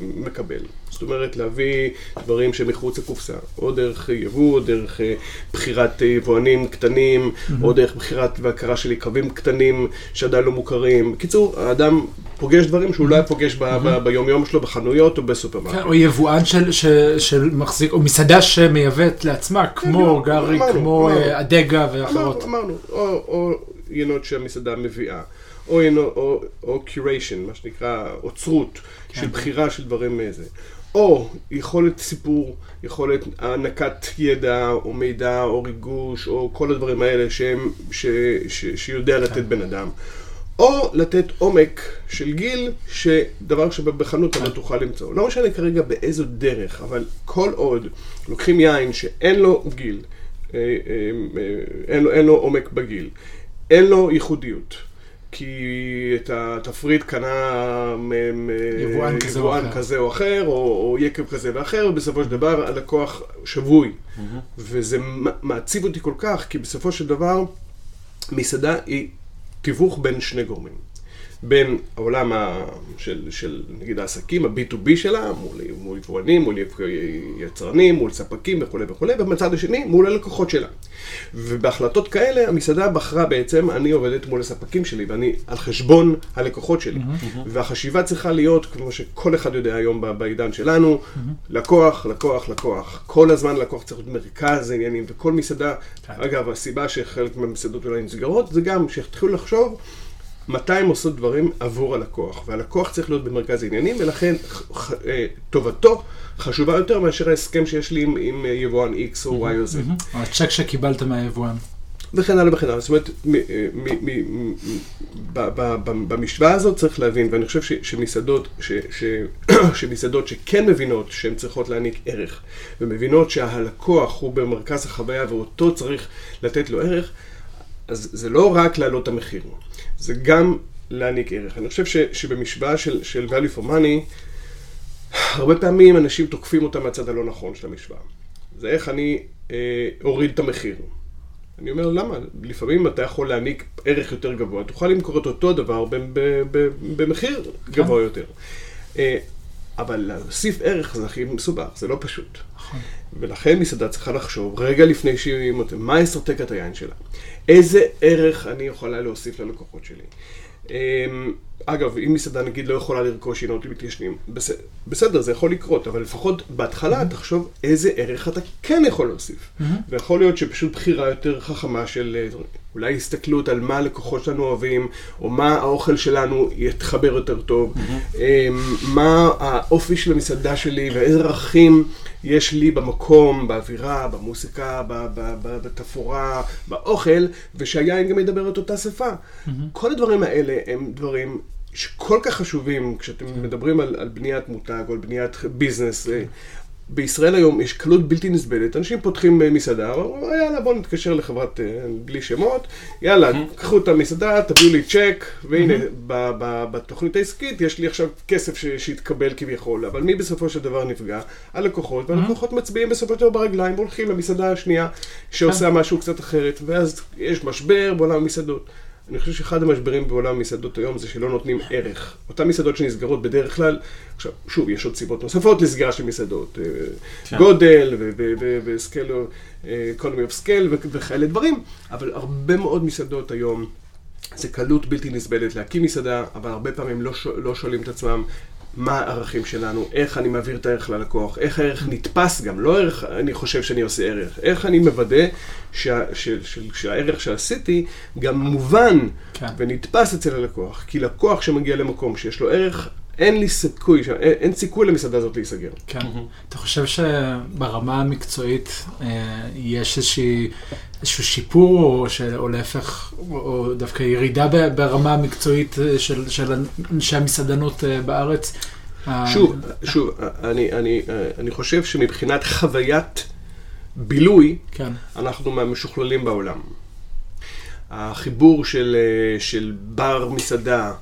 מקבל. זאת אומרת, להביא דברים שמחוץ לקופסה. או דרך יבוא, או דרך אה, בחירת אה, יבואנים קטנים, או דרך בחירת והכרה של יקבים קטנים שעדיין לא מוכרים. בקיצור, האדם פוגש דברים שהוא לא היה פוגש ב- ב- ביום-יום שלו בחנויות או בסופרמרקט. כן, או יבואן של, ש, של מחזיק, או מסעדה שמייבאת לעצמה, כמו גרי, אמרנו, כמו אמרנו. אה, אדגה אמרנו, ואחרות. אמרנו, או, או ינות שהמסעדה מביאה, או, או, או curation, מה שנקרא אוצרות כן. של בחירה של דברים מאיזה. או יכולת סיפור, יכולת הענקת ידע, או מידע, או ריגוש, או כל הדברים האלה שהם, ש, ש, שיודע לתת כן. בן אדם. או לתת עומק של גיל, שדבר שבחנות אתה לא תוכל למצוא. לא משנה כרגע באיזו דרך, אבל כל עוד לוקחים יין שאין לו גיל, אה, אה, אה, אין לו, אין לו עומק בגיל, אין לו ייחודיות. כי את התפריט קנה מ- מ- יבואן כזה או יבואן אחר. כזה או אחר, או, או יקב כזה ואחר, ובסופו של דבר הלקוח שבוי. וזה מ- מעציב אותי כל כך, כי בסופו של דבר מסעדה היא תיווך בין שני גורמים. בין העולם ה... של, של נגיד העסקים, ה-B2B שלה, מול, מול יבואנים, מול יצרנים, מול ספקים וכולי וכולי, ובצד השני, מול הלקוחות שלה. ובהחלטות כאלה, המסעדה בחרה בעצם, אני עובדת מול הספקים שלי, ואני על חשבון הלקוחות שלי. והחשיבה צריכה להיות, כמו שכל אחד יודע היום בעידן שלנו, לקוח, לקוח, לקוח. כל הזמן לקוח צריך להיות מרכז העניינים, וכל מסעדה, כן. אגב, הסיבה שחלק מהמסעדות אולי נסגרות, זה גם שיתחילו לחשוב מתי הם עושות דברים עבור הלקוח, והלקוח צריך להיות במרכז העניינים, ולכן אה, טובתו חשובה יותר מאשר ההסכם שיש לי עם, עם אה, יבואן X או Y או Z. או הצ'ק שקיבלת מהיבואן. וכן הלאה וכן הלאה. זאת אומרת, אה, במשוואה הזאת צריך להבין, ואני חושב ש- שמסעדות, ש- ש- שמסעדות שכן מבינות שהן צריכות להעניק ערך, ומבינות שהלקוח הוא במרכז החוויה ואותו צריך לתת לו ערך, אז זה לא רק להעלות את המחיר, זה גם להעניק ערך. אני חושב ש- שבמשוואה של, של value for money, הרבה פעמים אנשים תוקפים אותה מהצד הלא נכון של המשוואה. זה איך אני אה, אוריד את המחיר. אני אומר, למה? לפעמים אתה יכול להעניק ערך יותר גבוה, תוכל למכור את אותו דבר ב- ב- ב- במחיר גבוה יותר. אה, אבל להוסיף ערך זה הכי מסובך, זה לא פשוט. ולכן מסעדה צריכה לחשוב רגע לפני שהיא מותנת, מה אסטרטגיית היין שלה? איזה ערך אני יכולה להוסיף ללקוחות שלי? אמ, אגב, אם מסעדה נגיד לא יכולה לרכוש יינות מתיישנים, בס- בסדר, זה יכול לקרות, אבל לפחות בהתחלה תחשוב איזה ערך אתה כן יכול להוסיף. ויכול להיות שפשוט בחירה יותר חכמה של אה, אולי הסתכלות על מה הלקוחות שלנו אוהבים, או מה האוכל שלנו יתחבר יותר טוב, אמ, מה האופי של המסעדה שלי ואיזה ערכים יש לי במקום, באווירה, במוסיקה, בתפאורה, באוכל, ושהיין גם ידבר את אותה שפה. כל הדברים האלה הם דברים שכל כך חשובים כשאתם מדברים על, על בניית מותג או על בניית ביזנס. בישראל היום יש קלות בלתי נסבלת, אנשים פותחים אה, מסעדה, אומרים, יאללה בואו נתקשר לחברת, אה, בלי שמות, יאללה, קחו את המסעדה, תביאו לי צ'ק, והנה, ב- ב- בתוכנית העסקית יש לי עכשיו כסף ש- שהתקבל כביכול, אבל מי בסופו של דבר נפגע? הלקוחות, והלקוחות מצביעים בסופו של דבר ברגליים והולכים למסעדה השנייה שעושה משהו קצת אחרת, ואז יש משבר בעולם המסעדות. אני חושב שאחד המשברים בעולם המסעדות היום זה שלא נותנים ערך. אותן מסעדות שנסגרות בדרך כלל, עכשיו, שוב, יש עוד סיבות נוספות לסגירה של מסעדות. אה, כן. גודל ו scale, economy of scale וכאלה דברים, אבל הרבה מאוד מסעדות היום, זה קלות בלתי נסבלת להקים מסעדה, אבל הרבה פעמים לא, שואל- לא שואלים את עצמם מה הערכים שלנו, איך אני מעביר את הערך ללקוח, איך הערך נתפס גם, לא איך אני חושב שאני עושה ערך, איך אני מוודא שה, של, של, שהערך שעשיתי גם מובן כן. ונתפס אצל הלקוח. כי לקוח שמגיע למקום שיש לו ערך, אין לי סיכוי, אין, אין סיכוי למסעדה הזאת להיסגר. כן. אתה חושב שברמה המקצועית אה, יש איזושהי, איזשהו שיפור, או, ש, או להפך, או, או דווקא ירידה ברמה המקצועית אה, של, של אנשי המסעדנות אה, בארץ? אה, שוב, שוב, אני, אני, אני חושב שמבחינת חוויית בילוי, כן, אנחנו מהמשוכללים בעולם. החיבור של, אה, של בר מסעדה, אה,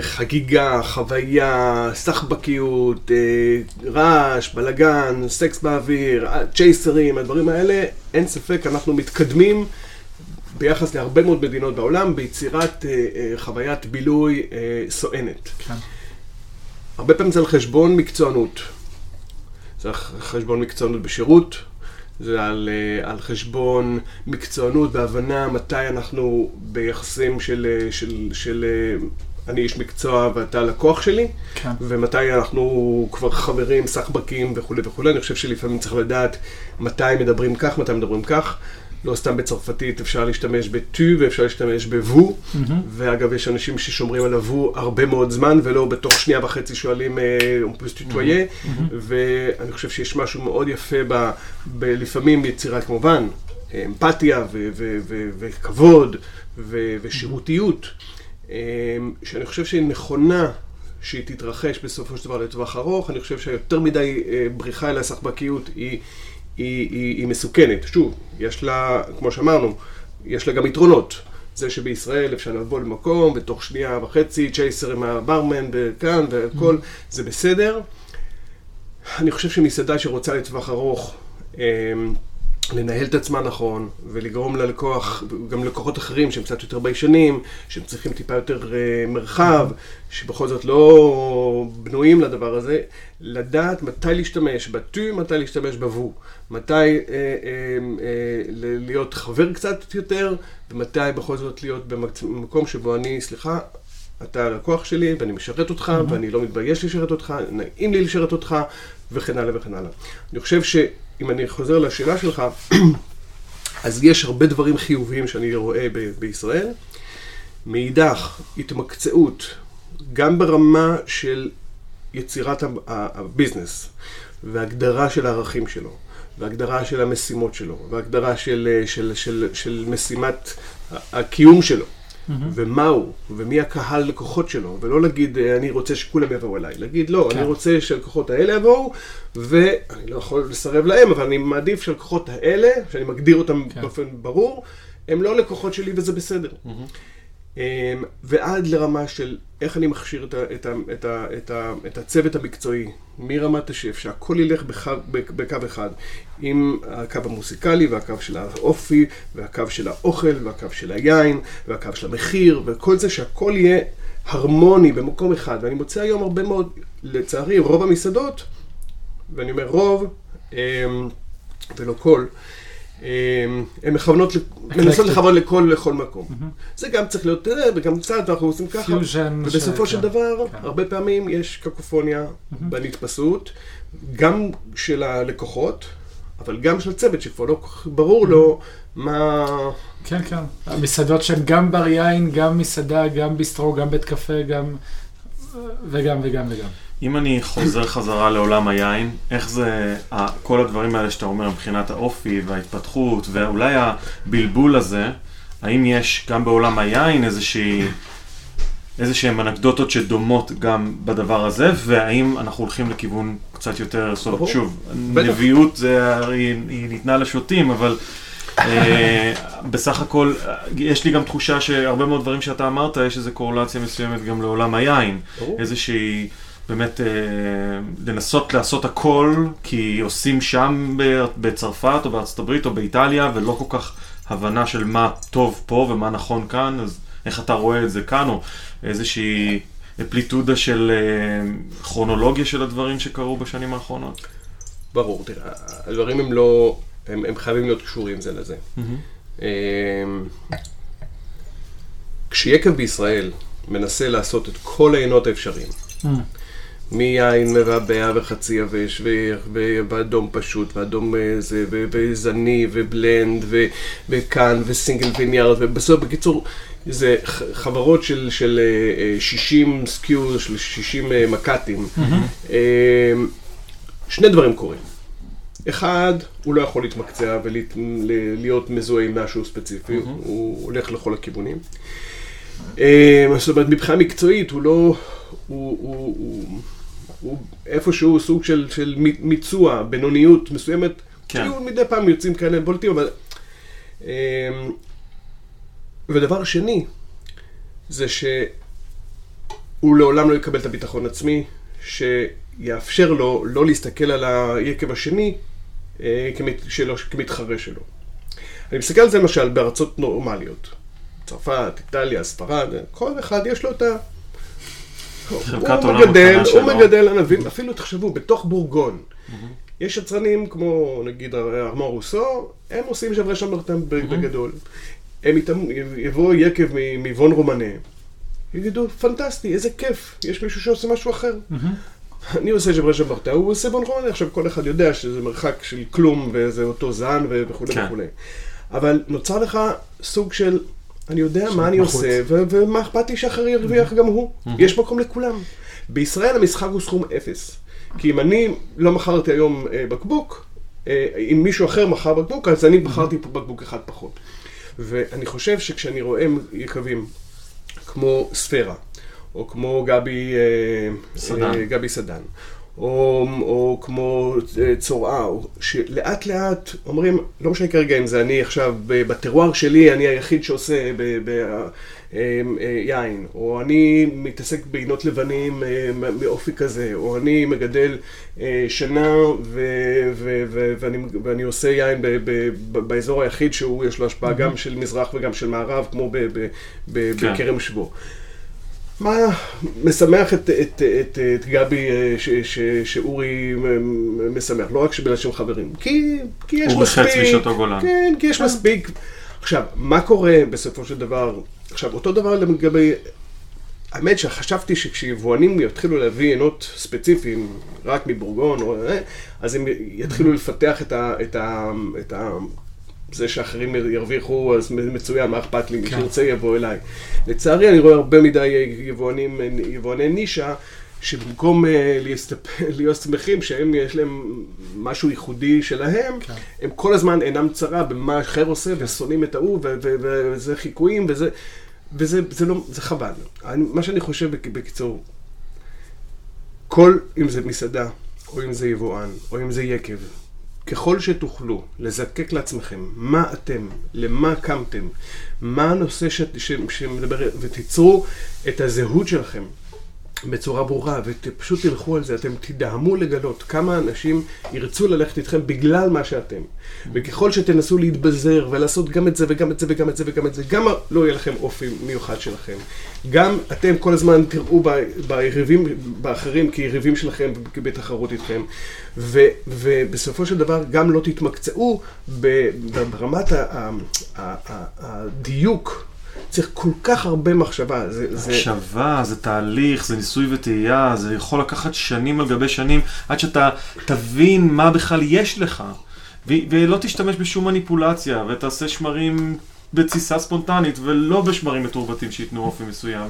חגיגה, חוויה, סחבקיות, אה, רעש, בלאגן, סקס באוויר, אה, צ'ייסרים, הדברים האלה, אין ספק, אנחנו מתקדמים ביחס להרבה מאוד מדינות בעולם ביצירת אה, אה, חוויית בילוי אה, סואנת. כן. הרבה פעמים זה על חשבון מקצוענות. זה על חשבון מקצוענות בשירות, זה על, אה, על חשבון מקצוענות בהבנה מתי אנחנו ביחסים של, אה, של, של אה, אני איש מקצוע ואתה לקוח שלי, כן. ומתי אנחנו כבר חברים, סחבקים וכולי וכולי. אני חושב שלפעמים צריך לדעת מתי מדברים כך, מתי מדברים כך. לא סתם בצרפתית אפשר להשתמש ב-tu ואפשר להשתמש ב-vous. מהמם. ואגב, יש אנשים ששומרים על ה-vous הרבה מאוד זמן, ולא בתוך שנייה וחצי שואלים on peut se tutoyer, ואני חושב שיש משהו מאוד יפה ב, ב, לפעמים ביצירה כמובן, אמפתיה ו- ו- ו- וכבוד ו- ושירותיות, אה, שאני חושב שהיא נכונה שהיא תתרחש בסופו של דבר לטווח ארוך, אני חושב שיותר מדי אה, בריחה אל הסחבקיות היא, היא, היא, היא מסוכנת. שוב, יש לה, כמו שאמרנו, יש לה גם יתרונות. זה שבישראל אפשר לבוא למקום, בתוך שנייה וחצי, צ'ייסר עם הברמן וכאן והכל, זה בסדר. אני חושב שמסעדה שרוצה לטווח ארוך, אמ, לנהל את עצמה נכון, ולגרום ללקוח, גם לקוחות אחרים שהם קצת יותר ביישנים, שהם צריכים טיפה יותר אה, מרחב, שבכל זאת לא בנויים לדבר הזה, לדעת מתי להשתמש בטו, מתי להשתמש בבו, מתי אה, אה, אה, להיות חבר קצת יותר, ומתי בכל זאת להיות במק- במקום שבו אני, סליחה, אתה הלקוח שלי, ואני משרת אותך, ואני לא מתבייש לשרת אותך, נעים לי לשרת אותך, וכן הלאה וכן הלאה. אני חושב שאם אני חוזר לשאלה שלך, אז יש הרבה דברים חיוביים שאני רואה ב- בישראל. מאידך, התמקצעות, גם ברמה של יצירת הביזנס, והגדרה של הערכים שלו, והגדרה של המשימות שלו, והגדרה של, של, של, של משימת הקיום שלו. ומה הוא, ומי הקהל לקוחות שלו, ולא להגיד, אה, אני רוצה שכולם יבואו אליי, להגיד, לא, כן. אני רוצה שהלקוחות האלה יבואו, ואני לא יכול לסרב להם, אבל אני מעדיף שהלקוחות האלה, שאני מגדיר אותם כן. באופן ברור, הם לא לקוחות שלי וזה בסדר. אמ, ועד לרמה של איך אני מכשיר את, ה, את, ה, את, ה, את, ה, את הצוות המקצועי, מרמת השף, שהכל ילך בקו, בקו אחד, עם הקו המוסיקלי והקו של האופי, והקו של האוכל, והקו של היין, והקו של המחיר, וכל זה שהכל יהיה הרמוני במקום אחד. ואני מוצא היום הרבה מאוד, לצערי, רוב המסעדות, ואני אומר רוב, אמ, ולא כל, אמ, הן מכוונות, מנסות לכוון לכל, לכל מקום. זה גם צריך להיות, תראה, וגם קצת, ואנחנו עושים ככה. ובסופו של. דבר, כן. הרבה פעמים יש קקופוניה בנתפסות, גם של הלקוחות, אבל גם של הצוות, שכבר לא ברור לו מה... כן, כן. המסעדות שהן גם בר יין, גם מסעדה, גם ביסטרו, גם בית קפה, גם... וגם וגם וגם. אם אני חוזר חזרה לעולם היין, איך זה, כל הדברים האלה שאתה אומר מבחינת האופי וההתפתחות, ואולי הבלבול הזה, האם יש גם בעולם היין איזושהי, איזה שהן אנקדוטות שדומות גם בדבר הזה, והאם אנחנו הולכים לכיוון קצת יותר, זאת אומרת. שוב. נביאות זה, הרי היא ניתנה לשוטים, אבל אה, בסך הכל, יש לי גם תחושה שהרבה מאוד דברים שאתה אמרת, יש איזו קורלציה מסוימת גם לעולם היין. איזושהי, באמת, אה, לנסות לעשות הכל, כי עושים שם בצרפת או בארצות הברית או באיטליה, ולא כל כך הבנה של מה טוב פה ומה נכון כאן, אז איך אתה רואה את זה כאן, או איזושהי פליטודה של אה, כרונולוגיה של הדברים שקרו בשנים האחרונות? ברור, תראה, הדברים הם לא, הם, הם חייבים להיות קשורים זה לזה. Mm-hmm. כשיקב בישראל מנסה לעשות את כל העינות האפשריים, mm. מיין מרבע וחצי יבש, ואדום פשוט, ואדום אה, זה, וזני, ובלנד, וכאן, וסינגל ויניארד, ובסוף, בקיצור, זה חברות של, של 60 סקיו, של 60 מק"טים. Mm-hmm. שני דברים קורים. אחד, הוא לא יכול להתמקצע ולהיות מזוהה עם משהו ספציפי, mm-hmm. הוא הולך לכל הכיוונים. זאת אומרת, מבחינה מקצועית הוא לא, הוא, הוא, הוא, הוא איפשהו סוג של, של מיצוע, בינוניות מסוימת, כן. היו מדי פעם יוצאים כאלה בולטים, אבל... ודבר שני, זה שהוא לעולם לא יקבל את הביטחון עצמי, שיאפשר לו לא להסתכל על היקב השני אה, שלו, כמתחרה שלו. אני מסתכל על זה למשל בארצות נורמליות. צרפת, איטליה, ספרד, כל אחד יש לו את ה... הוא מגדל, הוא מגדל ענבים, אפילו תחשבו, בתוך בורגון. יש יצרנים כמו נגיד ארמור רוסו, הם עושים שברי שמרתם בגדול. הם יבואו יקב מבון רומנה, יגידו, פנטסטי, איזה כיף, יש מישהו שעושה משהו אחר. אני עושה שברי שמרתה, הוא עושה בון רומנה, עכשיו כל אחד יודע שזה מרחק של כלום וזה אותו זן וכולי כן. וכולי. אבל נוצר לך סוג של אני יודע מה אני עושה, ומה אכפת לי שאחר ירוויח גם הוא. יש מקום לכולם. בישראל המשחק הוא סכום אפס. כי אם אני לא מכרתי היום אה, בקבוק, אה, אם מישהו אחר מכר בקבוק, אז אני מכרתי פה בקבוק אחד פחות. ואני חושב שכשאני רואה יקבים כמו ספירה, או כמו גבי אה, סדן, גבי סדן או, או כמו אה, צורעה, שלאט לאט אומרים, לא משנה כרגע אם זה אני עכשיו בטרואר שלי, אני היחיד שעושה ב, ב, אה, אה, יין, או אני מתעסק בעינות לבנים מאופי כזה, או אני מגדל שנה ו, ו, ו, ואני, ואני עושה יין ב, ב, ב, באזור היחיד שהוא, יש לו השפעה mm-hmm. גם של מזרח וגם של מערב, כמו כן. בכרם שבו. מה משמח את, את, את, את גבי אה, ש, ש, שאורי משמח, לא רק שבגלל שהם חברים, כי, כי יש מספיק, הוא בחץ משעות הגולן. כן, כי יש כן. מספיק. עכשיו, מה קורה בסופו של דבר, עכשיו, אותו דבר לגבי, האמת שחשבתי שכשיבואנים יתחילו להביא עינות ספציפיים, רק מבורגון, או, אה, אז הם יתחילו לפתח את ה... את ה, את ה זה שאחרים ירוויחו, אז מצוין, מה אכפת לי, מי כן. שירצה יבוא אליי. לצערי, אני רואה הרבה מדי יבואנים, יבואני נישה, שבמקום uh, להיות שמחים שהם, יש להם משהו ייחודי שלהם, כן. הם כל הזמן אינם צרה במה אחר עושה, ושונאים את ההוא, וזה חיקויים, וזה, וזה זה לא, זה חבל. אני, מה שאני חושב בקיצור, כל, אם זה מסעדה, או אם זה יבואן, או אם זה יקב, ככל שתוכלו לזקק לעצמכם מה אתם, למה קמתם, מה הנושא ש... ש... שמדבר, ותיצרו את הזהות שלכם. בצורה ברורה, ופשוט תלכו על זה, אתם תדהמו לגלות כמה אנשים ירצו ללכת איתכם בגלל מה שאתם. וככל שתנסו להתבזר ולעשות גם את זה וגם את זה וגם את זה וגם את זה, גם לא יהיה לכם אופי מיוחד שלכם. גם אתם כל הזמן תראו ביריבים, באחרים כיריבים שלכם בתחרות איתכם. ו, ובסופו של דבר גם לא תתמקצעו ברמת הדיוק. צריך כל כך הרבה מחשבה. זה, מחשבה, זה... זה תהליך, זה ניסוי וטעייה, זה יכול לקחת שנים על גבי שנים עד שאתה תבין מה בכלל יש לך. ו- ולא תשתמש בשום מניפולציה, ותעשה שמרים בתסיסה ספונטנית, ולא בשמרים מתורבתים שייתנו אופי מסוים,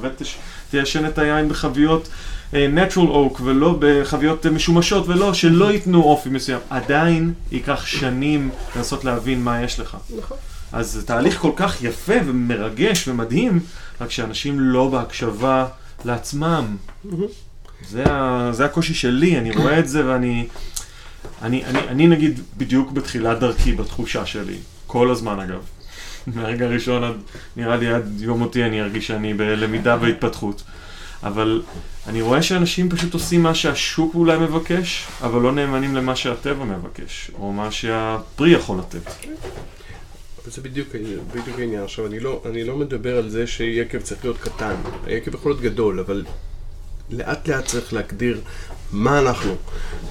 ותיישן את היין בחביות uh, natural oak, ולא בחביות uh, משומשות, ולא, שלא ייתנו אופי מסוים. עדיין ייקח שנים לנסות להבין מה יש לך. נכון. אז זה תהליך כל כך יפה ומרגש ומדהים, רק שאנשים לא בהקשבה לעצמם. זה, ה, זה הקושי שלי, אני רואה את זה ואני... אני, אני, אני נגיד בדיוק בתחילת דרכי בתחושה שלי, כל הזמן אגב. מהרגע הראשון עד, נראה לי עד יום מותי אני ארגיש שאני בלמידה והתפתחות. אבל אני רואה שאנשים פשוט עושים מה שהשוק אולי מבקש, אבל לא נאמנים למה שהטבע מבקש, או מה שהפרי יכול לתת. זה בדיוק, בדיוק העניין. עכשיו, אני לא, אני לא מדבר על זה שיקב צריך להיות קטן. היקב יכול להיות גדול, אבל לאט לאט צריך להגדיר מה אנחנו.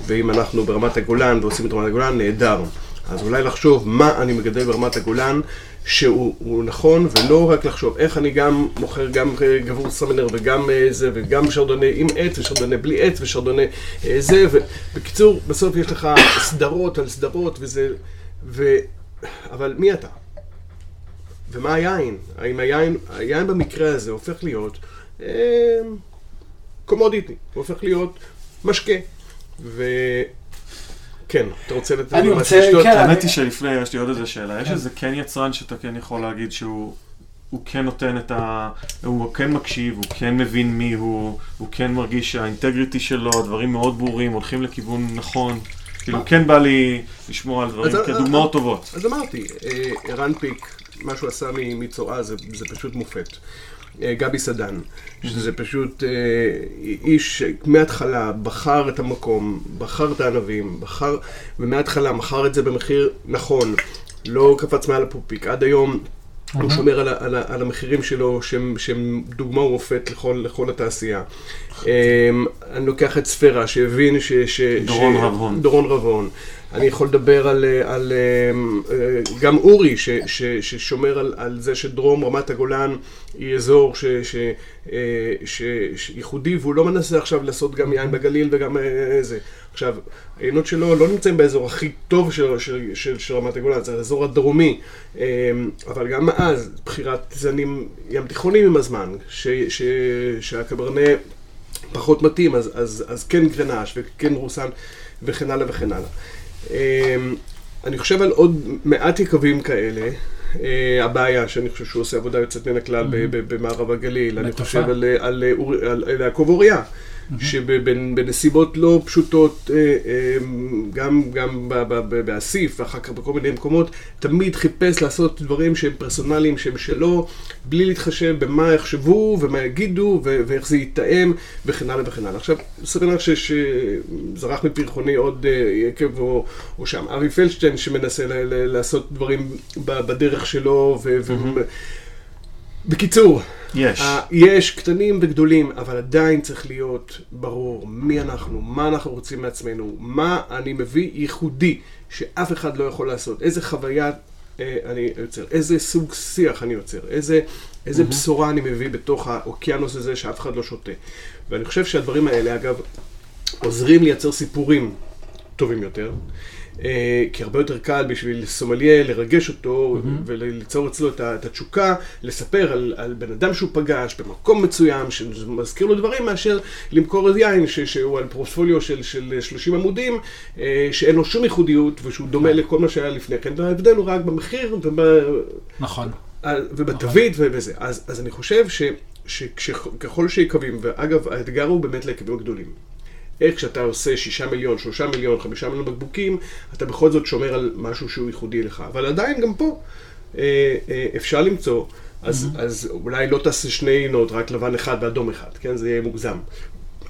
ואם אנחנו ברמת הגולן ועושים את רמת הגולן, נהדר. אז אולי לחשוב מה אני מגדל ברמת הגולן שהוא נכון, ולא רק לחשוב איך אני גם מוכר גם גבור סמנר וגם אה, זה, וגם שרדונה עם עץ ושרדונה בלי עץ ושרדונה אה, זה, ובקיצור, בסוף יש לך סדרות על סדרות וזה, ו... אבל מי אתה? ומה היין? האם היין, היין במקרה הזה הופך להיות אה, קומודיטי, הוא הופך להיות משקה. ו... כן, אתה רוצה לתת אני לי רוצה, משהו לשתות? כן. האמת היא שלפני, יש לי עוד איזה שאלה. יש איזה כן יצרן שאתה כן יכול להגיד שהוא... הוא כן נותן את ה... הוא כן מקשיב, הוא כן מבין מי הוא, הוא כן מרגיש שהאינטגריטי שלו, הדברים מאוד ברורים, הולכים לכיוון נכון. כאילו, כן בא לי לשמוע על דברים אז- כדוגמאות טובות. אז אמרתי, אה, ערן פיק, מה שהוא עשה מצורעה זה, זה פשוט מופת. אה, גבי סדן, שזה פשוט אה, איש מההתחלה בחר את המקום, בחר את הענבים, בחר, ומההתחלה מכר את זה במחיר נכון, לא קפץ מעל הפופיק. עד היום הוא שומר על, על, על המחירים שלו, שהם, שהם דוגמה ומופת לכל, לכל התעשייה. אה, אני לוקח את ספירה, שהבין ש... ש דורון ש- רבהון. דורון רבהון. אני יכול לדבר על, על אה, אה, גם אורי, ש, ש, ששומר על, על זה שדרום רמת הגולן היא אזור ש, ש, אה, ש, ש, ייחודי, והוא לא מנסה עכשיו לעשות גם יין בגליל וגם אה, זה. עכשיו, העיינות שלו לא נמצאים באזור הכי טוב של, של, של, של רמת הגולן, זה האזור הדרומי. אה, אבל גם אז, בחירת זנים ים תיכונים עם הזמן, ש, ש, שהקברנה פחות מתאים, אז, אז, אז כן גרנש וכן רוסן וכן הלאה וכן הלאה. אמ, אני חושב על עוד מעט יקבים כאלה. אה, הבעיה, שאני חושב שהוא עושה עבודה יוצאת מן הכלל ב- במערב הגליל. אני. חושב על, על, אורי- על, על יעקב אוריה, שבנסיבות לא פשוטות, אה, אה, גם, גם באסיף ואחר כך בכל מיני מקומות, תמיד חיפש לעשות דברים שהם פרסונליים, שהם שלו, בלי להתחשב במה יחשבו ומה יגידו ואיך זה יתאם וכן הלאה וכן הלאה. עכשיו, לך שזרח מפרחוני עוד אה, יקב או, או שם. אבי פלדשטיין שמנסה לעשות דברים בדרך שלו. ו- ו- בקיצור, יש. אה, יש קטנים וגדולים, אבל עדיין צריך להיות ברור מי אנחנו, מה אנחנו רוצים מעצמנו, מה אני מביא ייחודי שאף אחד לא יכול לעשות, איזה חוויה אה, אני יוצר, איזה סוג שיח אני יוצר, איזה, איזה בשורה אני מביא בתוך האוקיינוס הזה שאף אחד לא שותה. ואני חושב שהדברים האלה, אגב, עוזרים לייצר סיפורים טובים יותר. אה, כי הרבה יותר קל בשביל סומליה לרגש אותו וליצור אצלו את את התשוקה, לספר על, על בן אדם שהוא פגש במקום מסוים, שמזכיר לו דברים, מאשר למכור יין ש, שהוא על פורטפוליו של, של 30 עמודים, אה, שאין לו שום ייחודיות ושהוא דומה לכל מה שהיה לפני כן, וההבדל הוא רק במחיר וב... נכון. ובתווית ובזה. אז, אז אני חושב ש, שככל שיקבים, ואגב, האתגר הוא באמת ליקבים הגדולים. איך כשאתה עושה שישה מיליון, שלושה מיליון, חמישה מיליון בקבוקים, אתה בכל זאת שומר על משהו שהוא ייחודי לך. אבל עדיין גם פה אה, אה, אפשר למצוא, אז, mm-hmm. אז אולי לא תעשה שני עינות, רק לבן אחד ואדום אחד, כן? זה יהיה מוגזם.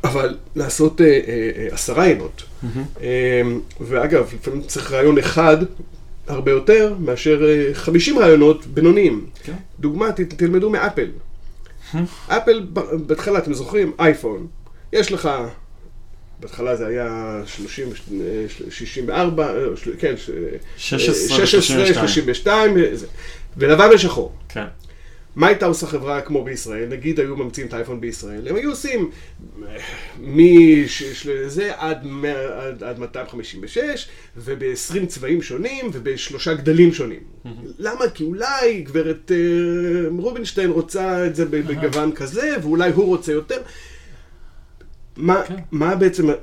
אבל לעשות אה, אה, אה, עשרה עינות. Mm-hmm. אה, ואגב, לפעמים צריך רעיון אחד הרבה יותר מאשר אה, 50 רעיונות בינוניים. כן. דוגמה, ת, תלמדו מאפל. אפל, ב- בהתחלה, אתם זוכרים? אייפון. יש לך, בהתחלה זה היה 30, אה, 64, אה, כן, ש- 16 אה, 16, ו-32. 32, אה, זה. ולבן ושחור. כן. מה הייתה עושה חברה כמו בישראל? נגיד היו ממציאים את האייפון בישראל, הם היו עושים מזה עד, 100 עד, עד 256, וב-20 צבעים שונים, ובשלושה גדלים שונים. למה? כי אולי גברת אה, רובינשטיין רוצה את זה בגוון כזה, ואולי הוא רוצה יותר. מה, כן. מה בעצם אה,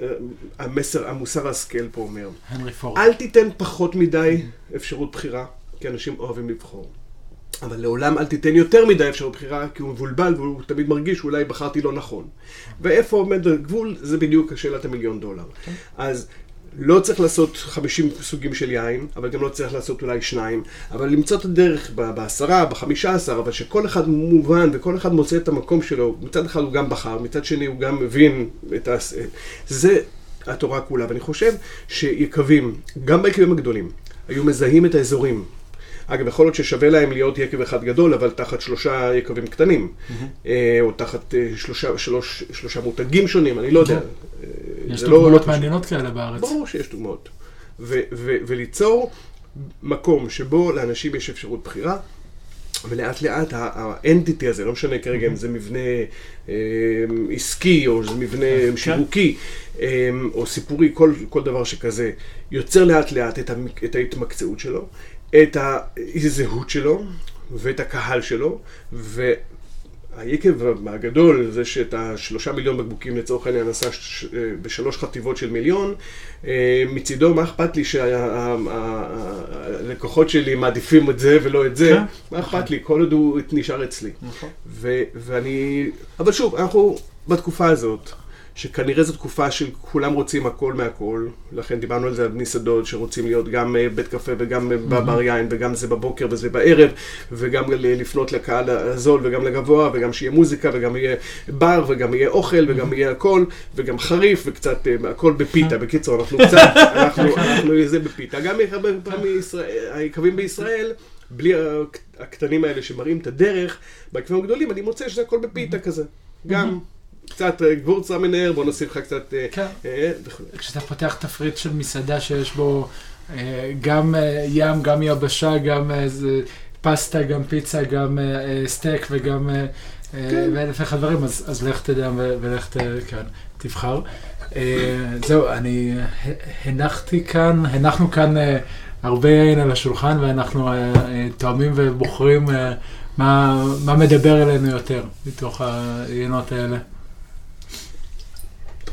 המסר, המוסר ההשכל פה אומר? הנרי פורד. אל תיתן פחות מדי אפשרות בחירה, כי אנשים אוהבים לבחור. אבל לעולם אל תיתן יותר מדי אפשרות בחירה, כי הוא מבולבל והוא תמיד מרגיש שאולי בחרתי לא נכון. ואיפה עומד הגבול, זה בדיוק שאלת המיליון דולר. אז לא צריך לעשות 50 סוגים של יין, אבל גם לא צריך לעשות אולי שניים, אבל למצוא את הדרך בעשרה, בחמישה עשר, אבל שכל אחד מובן וכל אחד מוצא את המקום שלו. מצד אחד הוא גם בחר, מצד שני הוא גם מבין את ה... זה התורה כולה, ואני חושב שיקבים, גם ביקבים הגדולים, היו מזהים את האזורים. אגב, יכול להיות ששווה להם להיות יקב אחד גדול, אבל תחת שלושה יקבים קטנים, אה, או תחת אה, שלושה, שלוש, שלושה מותגים שונים, אני לא יודע. אה, יש לא- דוגמאות לא מעניינות כאלה בארץ. ברור שיש דוגמאות. ו- ו- וליצור מקום שבו לאנשים יש אפשרות בחירה, ולאט לאט האנטיטי הזה, לא משנה כרגע אם זה מבנה אה, עסקי או זה מבנה שיווקי אה, או סיפורי, כל, כל דבר שכזה, יוצר לאט לאט את, המק- את ההתמקצעות שלו, את הזהות שלו ואת הקהל שלו, ו... היקב הגדול זה שאת השלושה מיליון בקבוקים לצורך העניין עשה בשלוש חטיבות של מיליון, אה, מצידו מה אכפת לי שהלקוחות שלי מעדיפים את זה ולא את זה, כן, מה אכפת לי, כל עוד הוא נשאר אצלי. נכון. ואני, אבל שוב, אנחנו בתקופה הזאת, שכנראה זו תקופה שכולם רוצים הכל מהכל, לכן דיברנו על זה על מסעדות שרוצים להיות גם אה, בית קפה וגם אה, בר יין וגם זה בבוקר וזה בערב וגם לפנות לקהל הזול וגם לגבוה וגם שיהיה מוזיקה וגם יהיה בר וגם יהיה אוכל וגם יהיה הכל וגם חריף וקצת אה, הכל בפיתה. בקיצור, אנחנו קצת, אנחנו, אנחנו זה בפיתה. גם הרבה פעמים היקבים בישראל בלי הק- הקטנים האלה שמראים את הדרך, ביקבים הגדולים אני מוצא שזה הכל בפיתה כזה. גם קצת אה, גבורצה מנער, בוא נוסיף לך קצת... אה, כן. אה, וכו'. כשאתה פותח תפריט של מסעדה שיש בו גם ים, גם יבשה, גם פסטה, גם פיצה, גם סטייק וגם כן. ואלף ואחד דברים, אז, אז לך תדע ולך ת, כן, תבחר. זהו, אני הנחתי כאן, הנחנו כאן הרבה יין על השולחן ואנחנו תואמים ובוחרים מה, מה מדבר אלינו יותר מתוך היינות האלה.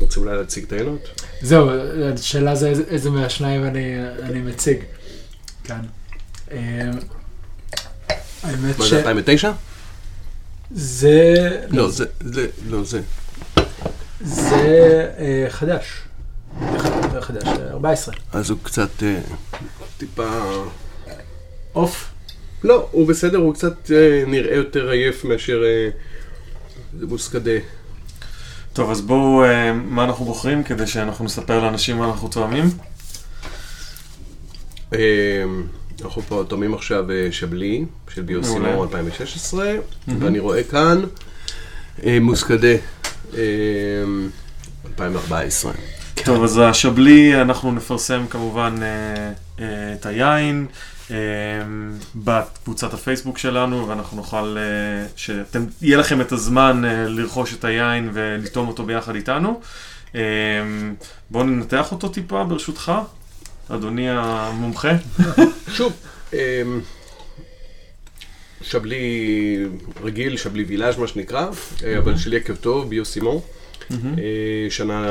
אתה רוצה אולי להציג את העיינות? זהו, השאלה זה איזה- מהשניים אני, אני מציג כאן. אה, האמת מה זה, 2009? שזה לא, זה, זה, לא, זה. זה אה, חדש. זה חדש, אה, 14. אז הוא קצת אה, טיפה... עוף. לא, הוא בסדר, הוא קצת אה, נראה יותר עייף מאשר... זה מוסקדה. טוב, אז בואו, אה, מה אנחנו בוחרים כדי שאנחנו נספר לאנשים מה אנחנו תואמים? אה, אנחנו פה תורמים עכשיו אה, שבלי, של ביוסימו מעולה. 2016, ואני רואה כאן מוסקדה אה, 2014. טוב, אז השבלי, אנחנו נפרסם כמובן את היין בקבוצת הפייסבוק שלנו, ואנחנו נוכל, אה, שאתם, יהיה לכם את הזמן אה, לרכוש את היין ולטעום אותו ביחד איתנו. אה, בואו ננתח אותו טיפה, ברשותך, אדוני המומחה. שוב, אמ, שבלי רגיל, שבלי וילאז' מה שנקרא, אה, אבל של יקב טוב, ביוסימו. מהמם. אה, שנה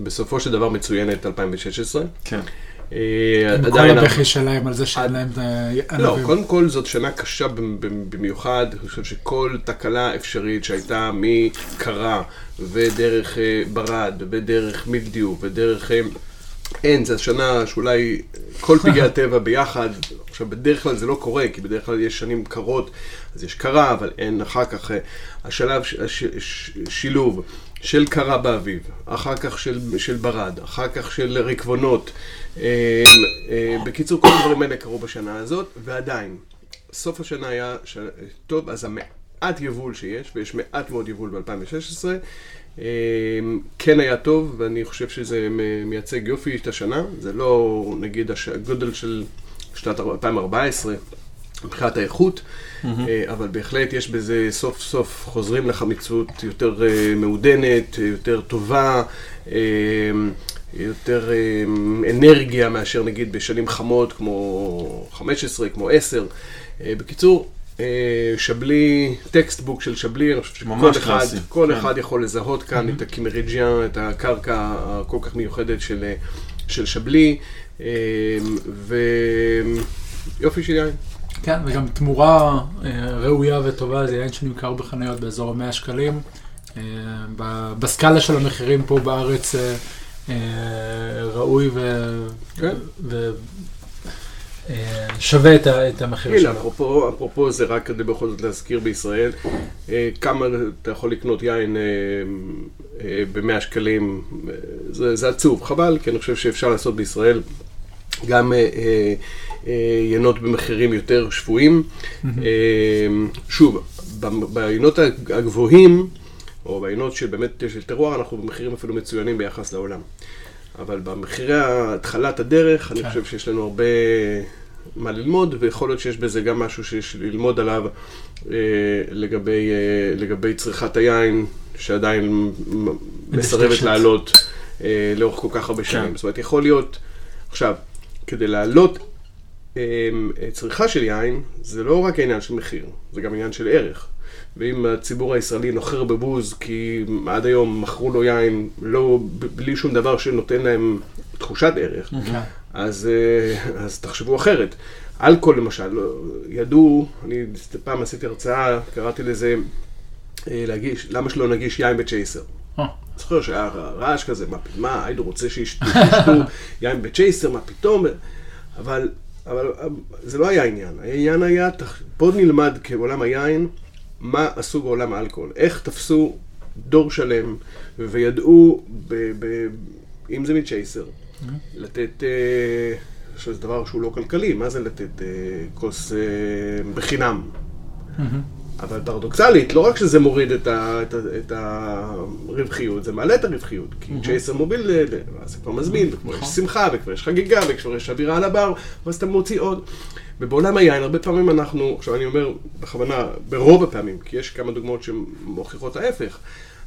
בסופו של דבר מצוינת 2016. כן. אה, עם כל עדיין... הבכי שלהם על זה שאין להם את לא. קודם כל זאת שנה קשה במ- במ- במיוחד, אני חושב שכל תקלה אפשרית שהייתה מקרה ודרך אה, ברד ודרך מילדיו ודרך... אה, אין, זו השנה שאולי כל פגעי הטבע ביחד, עכשיו בדרך כלל זה לא קורה, כי בדרך כלל יש שנים קרות, אז יש קרה, אבל אין אחר כך השלב, ש- הש- ש- שילוב של קרה באביב, אחר כך של, של ברד, אחר כך של ריקבונות. אה, אה, בקיצור, כל הדברים האלה קרו בשנה הזאת, ועדיין, סוף השנה היה ש... טוב, אז המעט יבול שיש, ויש מעט מאוד יבול ב-2016, אה, כן היה טוב, ואני חושב שזה מייצג יופי את השנה, זה לא נגיד הגודל של שנת 2014 מבחינת האיכות, אה, אבל בהחלט יש בזה סוף סוף חוזרים לחמיצות יותר אה, מעודנת, אה, יותר טובה, יותר אנרגיה מאשר נגיד בשנים חמות כמו 15, כמו 10. אה, בקיצור, שבלי, textbook של שבלי, אני חושב שכל אחד, קלאסי, כל כן. אחד יכול לזהות כאן את ה Kimmeridgian, את הקרקע הכל כך מיוחדת של, של שבלי, ויופי של יין. כן, וגם תמורה אה, ראויה וטובה, זה יין שנמכר בחנויות באזור ה-100 שקלים. אה, בסקאלה של המחירים פה בארץ אה, ראוי ו... כן. שווה את את המחיר הנה, שלו. אפרופו, אפרופו זה רק כדי בכל זאת להזכיר בישראל, כמה אתה יכול לקנות יין ב-100 שקלים, זה, זה עצוב, חבל, כי אני חושב שאפשר לעשות בישראל גם אה, אה, אה, יינות במחירים יותר שפויים. אה, שוב, ב- ביינות הגבוהים, או ביינות של באמת של טרואר, אנחנו במחירים אפילו מצוינים ביחס לעולם. אבל במחירי התחלת הדרך, אני כן. חושב שיש לנו הרבה מה ללמוד, ויכול להיות שיש בזה גם משהו שיש ללמוד עליו אה, לגבי, אה, לגבי צריכת היין, שעדיין מסרבת. לעלות אה, לאורך כל כך הרבה שנים. כן. זאת אומרת, יכול להיות, עכשיו, כדי להעלות אה, צריכה של יין, זה לא רק העניין של מחיר, זה גם עניין של ערך. ואם הציבור הישראלי נוחר בבוז כי עד היום מכרו לו יין לא, בלי שום דבר שנותן להם תחושת ערך, כן. אז, אה, אז תחשבו אחרת. אלכוהול למשל, לא- ידעו, אני פעם עשיתי הרצאה, קראתי לזה, אה, להגיש, למה שלא נגיש יין בצ'ייסר? זוכר שהיה רעש כזה, מה, מה, היידו רוצה שישתו יין בצ'ייסר, מה פתאום? אבל, אבל זה לא היה העניין. העניין היה, בוא נלמד כעולם היין, מה עשו בעולם האלכוהול. איך תפסו דור שלם, וידעו, ב, ב, אם זה מצ'ייסר, לתת, אה, שזה דבר שהוא לא כלכלי, מה זה לתת אה, כוס אה, בחינם? אבל פרדוקסלית, לא רק שזה מוריד את, ה, את, ה, את הרווחיות, זה מעלה את הרווחיות. כי צ'ייסר מוביל, אה, אז זה כבר מזמין, וכבר יש שמחה, וכבר יש חגיגה, וכבר יש אווירה על הבר, ואז אתה מוציא עוד. ובעולם היין, הרבה פעמים אנחנו, עכשיו אני אומר בכוונה, ברוב הפעמים, כי יש כמה דוגמאות שמוכיחות ההפך,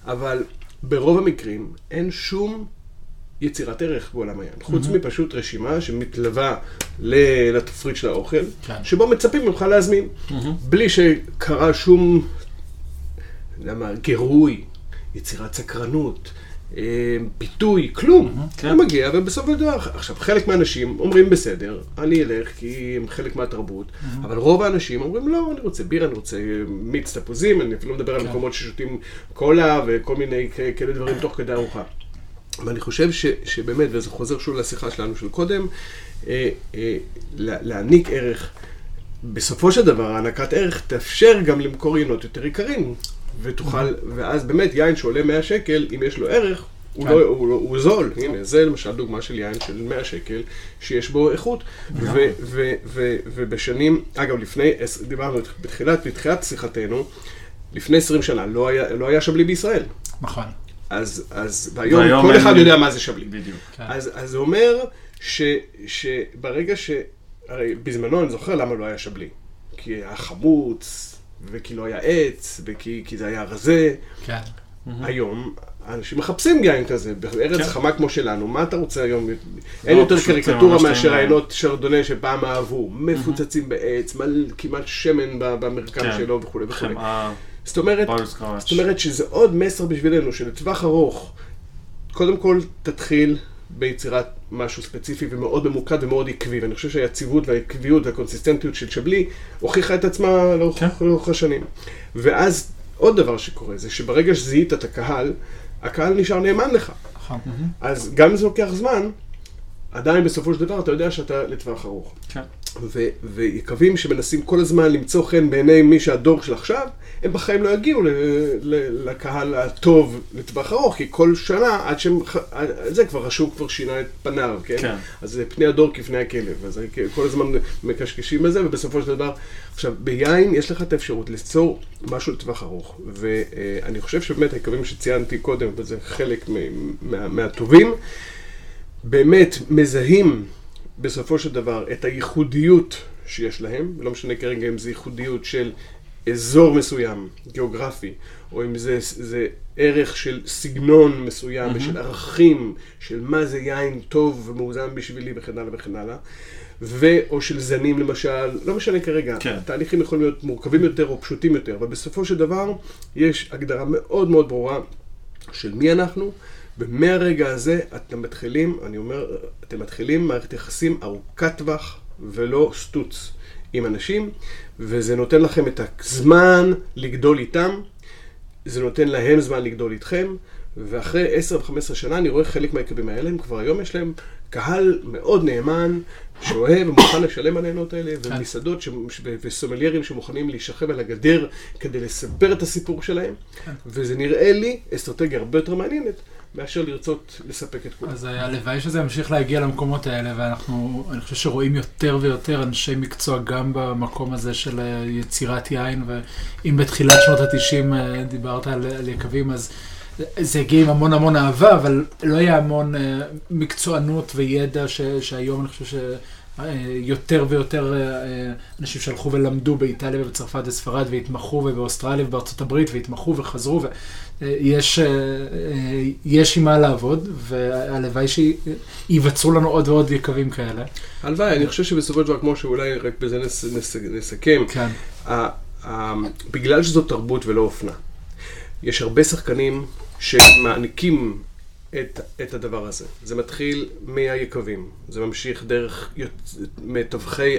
אבל ברוב המקרים אין שום יצירת ערך בעולם היין. חוץ מפשוט רשימה שמתלווה לתפריט של האוכל, כן. שבו מצפים ממך להזמין. בלי שקרה שום, אתה יודע מה, גירוי, יצירת סקרנות, אה, פיתוי, כלום. כן. אתה מגיע, ובסופו של דבר, עכשיו, חלק מהאנשים אומרים בסדר, אני אלך כי הם חלק מהתרבות, אבל רוב האנשים אומרים לא, אני רוצה בירה, אני רוצה מיץ תפוזים, אני אפילו מדבר על כן. מקומות ששותים קולה וכל מיני כאלה דברים תוך כדי ארוחה. ואני חושב ש, שבאמת, וזה חוזר שוב לשיחה שלנו של קודם, אה, אה, לה- להעניק ערך. בסופו של דבר, הענקת ערך תאפשר גם למכור יינות יותר יקרים. ותוכל, ואז באמת יין שעולה 100 שקל, אם יש לו ערך, הוא, כן. לא, הוא, לא- הוא זול. הנה, זה למשל דוגמה של יין של 100 שקל, שיש בו איכות. ו, ו, ו, ובשנים, אגב, לפני, דיברנו בתחילת, בתחילת שיחתנו, לפני 20 שנה לא היה, לא היה שבלי בישראל. נכון. אז, אז והיום והיום כל אין- אחד יודע מה זה שבלי. בדיוק. כן. אז, אז זה אומר ש, שברגע ש... הרי בזמנו אני זוכר למה לא היה שבלי. כי היה חמוץ, וכי לא היה עץ, וכי כי זה היה רזה. כן. היום אנשים מחפשים יין כזה, בארץ כן. חמה כמו שלנו, מה אתה רוצה היום? אין לא, יותר פשוט קריקטורה מאשר טעים. העיינות שרדונה שפעם אהבו, מפוצצים בעץ, מל- כמעט שמן במרקם כן. שלו וכולי וכולי. חמאה, זאת אומרת. זאת אומרת שזה עוד מסר בשבילנו, שלטווח ארוך, קודם כל תתחיל ביצירת משהו ספציפי ומאוד ממוקד ומאוד עקבי, ואני חושב שהיציבות והעקביות והקונסיסטנטיות של שבלי הוכיחה את עצמה לאורך, כן. השנים. ואז עוד דבר שקורה זה שברגע שזיהית את הקהל, הקהל נשאר נאמן לך. נכון. אז גם אם זה לוקח זמן, עדיין בסופו של דבר אתה יודע שאתה לטווח ארוך. כן. ו- ויקבים שמנסים כל הזמן למצוא חן בעיני מי שהדור של עכשיו, הם בחיים לא יגיעו ל- ל- לקהל הטוב לטווח ארוך, כי כל שנה, עד שהם, זה כבר השוק כבר שינה את פניו, כן? כן. אז זה פני הדור כפני הכלב, אז כל הזמן מקשקשים בזה, ובסופו של דבר, עכשיו, ביין יש לך את האפשרות ליצור משהו לטווח ארוך, ואני חושב שבאמת היקבים שציינתי קודם, וזה חלק מ- מה- מהטובים, באמת מזהים בסופו של דבר את הייחודיות שיש להם, לא משנה כרגע אם זה ייחודיות של אזור מסוים, גיאוגרפי, או אם זה, זה ערך של סגנון מסוים mm-hmm. ושל ערכים של מה זה יין טוב ומאוזן בשבילי וכן הלאה וכן הלאה. ו- או של זנים למשל, לא משנה כרגע, כן. התהליכים יכולים להיות מורכבים יותר או פשוטים יותר, אבל בסופו של דבר יש הגדרה מאוד מאוד ברורה של מי אנחנו, ומהרגע הזה אתם מתחילים, אני אומר, אתם מתחילים מערכת יחסים ארוכת טווח ולא סטוץ עם אנשים, וזה נותן לכם את הזמן לגדול איתם, זה נותן להם זמן לגדול איתכם, ואחרי 10 ו-15 שנה אני רואה חלק מהיקבים האלה, הם כבר היום יש להם קהל מאוד נאמן, שאוהב ומוכן לשלם על העיינות האלה, ומסעדות ש... ו- וסומליירים שמוכנים להישכב על הגדר כדי לספר את הסיפור שלהם, וזה נראה לי אסטרטגיה הרבה יותר מעניינת מאשר לרצות לספק את כולם. אז אה, הלוואי שזה ימשיך להגיע למקומות האלה, ואנחנו, אני חושב שרואים יותר ויותר אנשי מקצוע גם במקום הזה של אה, יצירת יין, ואם בתחילת שנות ה-90 דיברת על, על יקבים, אז זה הגיע עם המון המון אהבה, אבל לא היה המון מקצוענות וידע ש, שהיום אני חושב ש... יותר ויותר אנשים שהלכו ולמדו באיטליה ובצרפת וספרד והתמחו ובאוסטרליה ובארצות הברית והתמחו וחזרו ויש יש עם מה לעבוד והלוואי שייווצרו לנו עוד ועוד יקבים כאלה. הלוואי, אני חושב שבסופו של דבר כמו שאולי רק בזה נסכם, כן. בגלל שזו תרבות ולא אופנה, יש הרבה שחקנים שמעניקים את, את הדבר הזה. זה מתחיל מהיקבים, זה ממשיך דרך מתווכי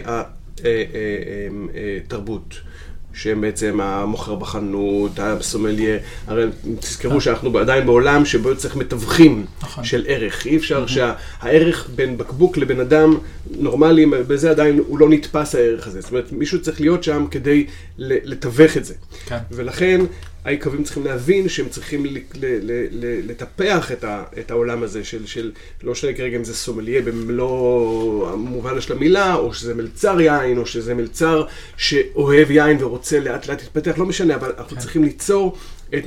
התרבות. שהם בעצם המוכר בחנות, הסומליה, הרי תזכרו שאנחנו עדיין בעולם שבו צריך מתווכים נכון. של ערך. אי אפשר שהערך בין בקבוק לבן אדם נורמלי, בזה עדיין הוא לא נתפס הערך הזה. זאת אומרת, מישהו צריך להיות שם כדי לתווך את זה. כן. ולכן היקבים צריכים להבין שהם צריכים לטפח את, ה, את העולם הזה של, של לא משנה כרגע אם זה סומליה במלוא המובן של המילה, או שזה מלצר יין, או שזה מלצר שאוהב יין ורוצה לאט לאט להתפתח, לא משנה, אבל אנחנו כן. צריכים ליצור את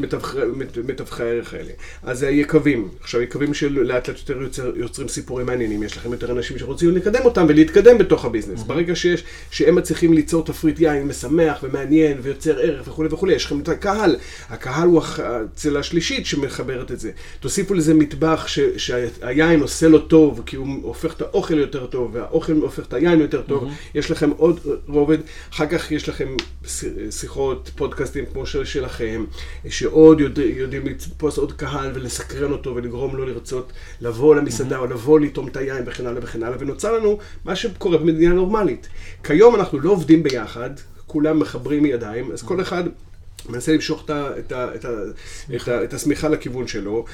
מתווכי הערך האלה. אז זה היקבים. עכשיו, יקבים של לאט יותר יוצר, יוצרים סיפורים מעניינים, יש לכם יותר אנשים שרוצים לקדם אותם ולהתקדם בתוך הביזנס. ברגע שיש, שהם מצליחים ליצור תפריט יין משמח ומעניין ויוצר ערך וכולי וכולי, יש לכם את הקהל. הקהל הוא הצלע השלישית שמחברת את זה. תוסיפו לזה מטבח ש, שהיין עושה לו טוב, כי הוא הופך את האוכל יותר טוב, והאוכל הופך את היין יותר טוב. יש לכם עוד רובד, אחר כך יש לכם שיחות, פודקאסטים כמו של, שלכם. שעוד יודע, יודעים לתפוס עוד קהל ולסקרן אותו ולגרום לו לרצות לבוא למסעדה mm-hmm. או לבוא לטעום את היין וכן הלאה וכן הלאה, ונוצר לנו מה שקורה במדינה נורמלית. כיום אנחנו לא עובדים ביחד, כולם מחברים ידיים, אז כל אחד... מנסה למשוך את, את, את, את, את השמיכה לכיוון שלו.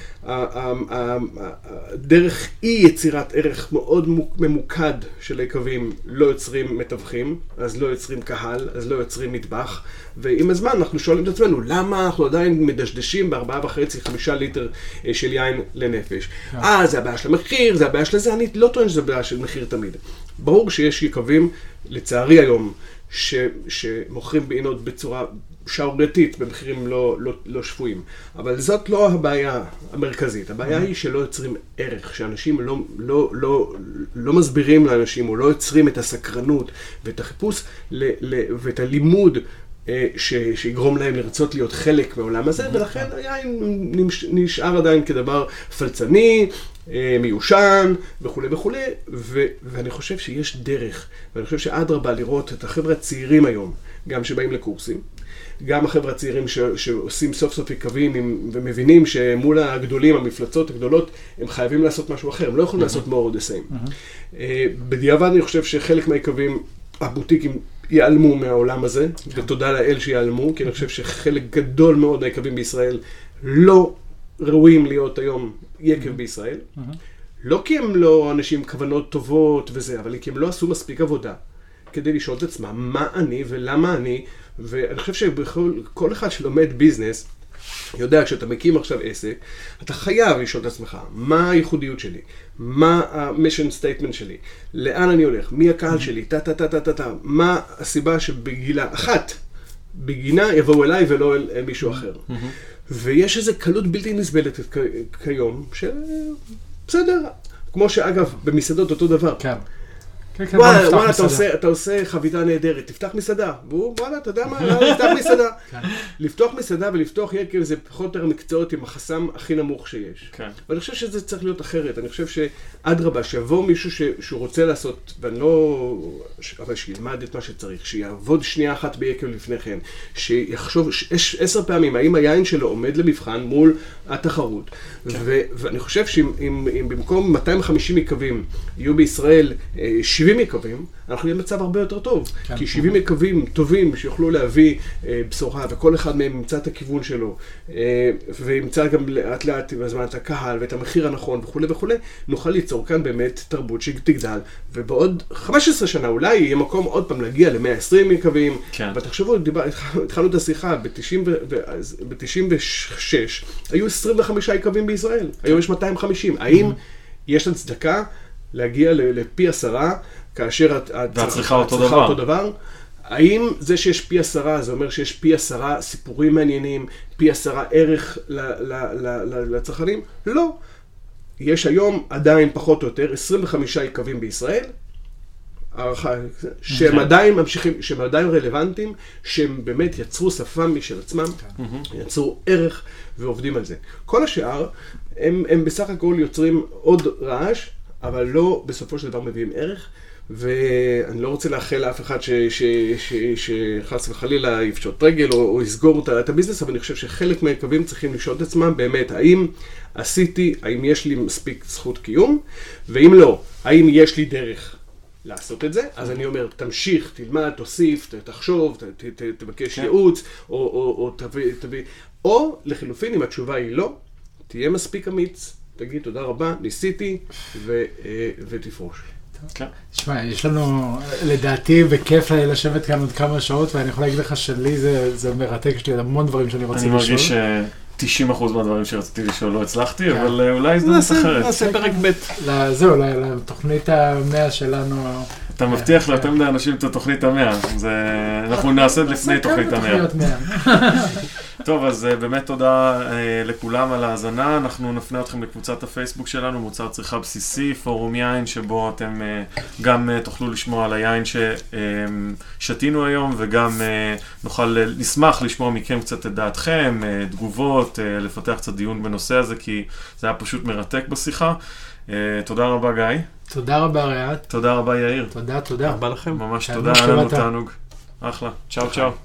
דרך אי יצירת ערך מאוד ממוקד של היקבים לא יוצרים מתווכים, אז לא יוצרים קהל, אז לא יוצרים מטבח, ועם הזמן אנחנו שואלים את עצמנו, למה אנחנו עדיין מדשדשים בארבעה וחצי, חמישה ליטר אה, של יין לנפש? כן. אה, זה הבעיה של המחיר, זה הבעיה של זה, אני לא טוען שזה בעיה של מחיר תמיד. ברור שיש יקבים, לצערי היום, ש, שמוכרים בעינות בצורה שערורייתית במחירים לא, לא, לא שפויים. אבל זאת לא הבעיה המרכזית. הבעיה היא שלא יוצרים ערך, שאנשים לא, לא, לא, לא מסבירים לאנשים או לא יוצרים את הסקרנות ואת החיפוש ל, ל, ואת הלימוד אה, ש, שיגרום להם לרצות להיות חלק מהעולם הזה, ולכן היין נשאר עדיין כדבר פלצני, אה, מיושן וכולי וכולי, ו, ואני חושב שיש דרך, ואני חושב שאדרבה לראות את החבר'ה הצעירים היום, גם שבאים לקורסים, גם החבר'ה הצעירים ש, שעושים סוף סוף יקבים עם, ומבינים שמול הגדולים, המפלצות הגדולות, הם חייבים לעשות משהו אחר, הם לא יכולים לעשות more of the same. Uh, בדיעבד אני חושב שחלק מהיקבים, הבוטיקים, ייעלמו מהעולם הזה, כן. ותודה לאל שיעלמו, כי אני חושב שחלק גדול מאוד מהיקבים בישראל לא ראויים להיות היום יקב בישראל. לא כי הם לא אנשים עם כוונות טובות וזה, אבל כי הם לא עשו מספיק עבודה כדי לשאול את עצמם מה אני ולמה אני ואני חושב שכל אחד שלומד ביזנס, יודע, כשאתה מקים עכשיו עסק, אתה חייב לשאול את עצמך, מה הייחודיות שלי? מה ה-mission statement שלי? לאן אני הולך? מי הקהל שלי? טה טה טה טה טה טה. מה הסיבה שבגילה אחת, בגינה יבואו אליי ולא אל מישהו אחר. ויש איזו קלות בלתי נסבלת כיום, שבסדר, כמו שאגב, במסעדות אותו דבר. כן. כן, כן, וואלה, וואלה, אתה עושה, אתה עושה חביתה נהדרת, תפתח מסעדה. והוא, וואלה, אתה יודע מה, תפתח מסעדה. כן. לפתוח מסעדה ולפתוח יקב זה פחות או יותר מקצועות עם החסם הכי נמוך שיש. כן. ואני חושב שזה צריך להיות אחרת. אני חושב שאדרבה, שיבוא מישהו ש, שהוא רוצה לעשות, ואני לא... אבל שילמד את מה שצריך, שיעבוד שנייה אחת ביקב לפני כן, שיחשוב ש, עשר פעמים האם היין שלו עומד למבחן מול התחרות. כן. ו, ואני חושב שאם אם, אם במקום 250 יקבים יהיו בישראל 70 70 יקבים, אנחנו נהיה במצב הרבה יותר טוב. כן. כי 70 יקבים טובים שיוכלו להביא אה, בשורה, וכל אחד מהם ימצא את הכיוון שלו, אה, וימצא גם לאט לאט עם הזמן את הקהל ואת המחיר הנכון וכולי וכולי, נוכל ליצור כאן באמת תרבות שתגדל, ובעוד 15 שנה אולי יהיה מקום עוד פעם להגיע ל-120 יקבים. כן. אבל תחשבו, דיבר, התחלנו את השיחה, ב-96 היו 25 יקבים בישראל, היום יש 250. האם יש הצדקה להגיע לפי עשרה, כאשר אותו הצריכה דבר. אותו דבר? האם זה שיש פי עשרה, זה אומר שיש פי עשרה סיפורים מעניינים, פי עשרה ערך ל- ל- ל- ל- לצרכנים? לא. יש היום עדיין פחות או יותר 25 יקבים בישראל, הערכה, שהם. עדיין ממשיכים, שהם עדיין רלוונטיים, שהם באמת יצרו שפה משל עצמם, יצרו ערך ועובדים על זה. כל השאר, הם, הם בסך הכל יוצרים עוד רעש, אבל לא בסופו של דבר מביאים ערך. ואני לא רוצה לאחל לאף אחד שחס וחלילה יפשוט רגל או, או יסגור את את הביזנס, אבל אני חושב שחלק מהיקבים צריכים לשאול את עצמם באמת, האם עשיתי, האם יש לי מספיק זכות קיום, ואם לא, האם יש לי דרך לעשות את זה, אז אני אומר, תמשיך, תלמד, תוסיף, תחשוב, ת- ת- ת- תבקש כן. ייעוץ, או, או, או תביא, תביא, או לחילופין, אם התשובה היא לא, תהיה מספיק אמיץ, תגיד תודה רבה, ניסיתי, ו, אה, ותפרוש. כן. תשמע, יש לנו, לדעתי, בכיף לשבת כאן עוד כמה שעות, ואני יכול להגיד לך שלי זה, זה מרתק, יש לי עוד המון דברים שאני רוצה אני לשאול. מרגיש ש-90% מהדברים שרציתי לשאול לא הצלחתי, כן. אבל אה, אולי הזדמנות נעשה אחרת. נעשה פרק ב'. זהו, לתוכנית המאה שלנו. אתה מבטיח ליותר מדי אנשים את התוכנית המאה. זה... אנחנו נעשה לפני תוכנית המאה. טוב, אז אה, באמת תודה אה, לכולם על ההאזנה. אנחנו נפנה אתכם לקבוצת הפייסבוק שלנו, מוצר צריכה בסיסי, פורום יין, שבו אתם אה, גם תוכלו לשמוע על היין ששתינו היום, וגם נוכל, נשמח לשמוע מכם קצת את דעתכם, תגובות, לפתח קצת דיון בנושא הזה, כי זה היה פשוט מרתק בשיחה. אה, תודה רבה, גיא. תודה רבה, ריאט. תודה רבה, יאיר. תודה, תודה. רבה לכם. ממש תודה, היה לנו. תענוג. אחלה. צ'או צ'או.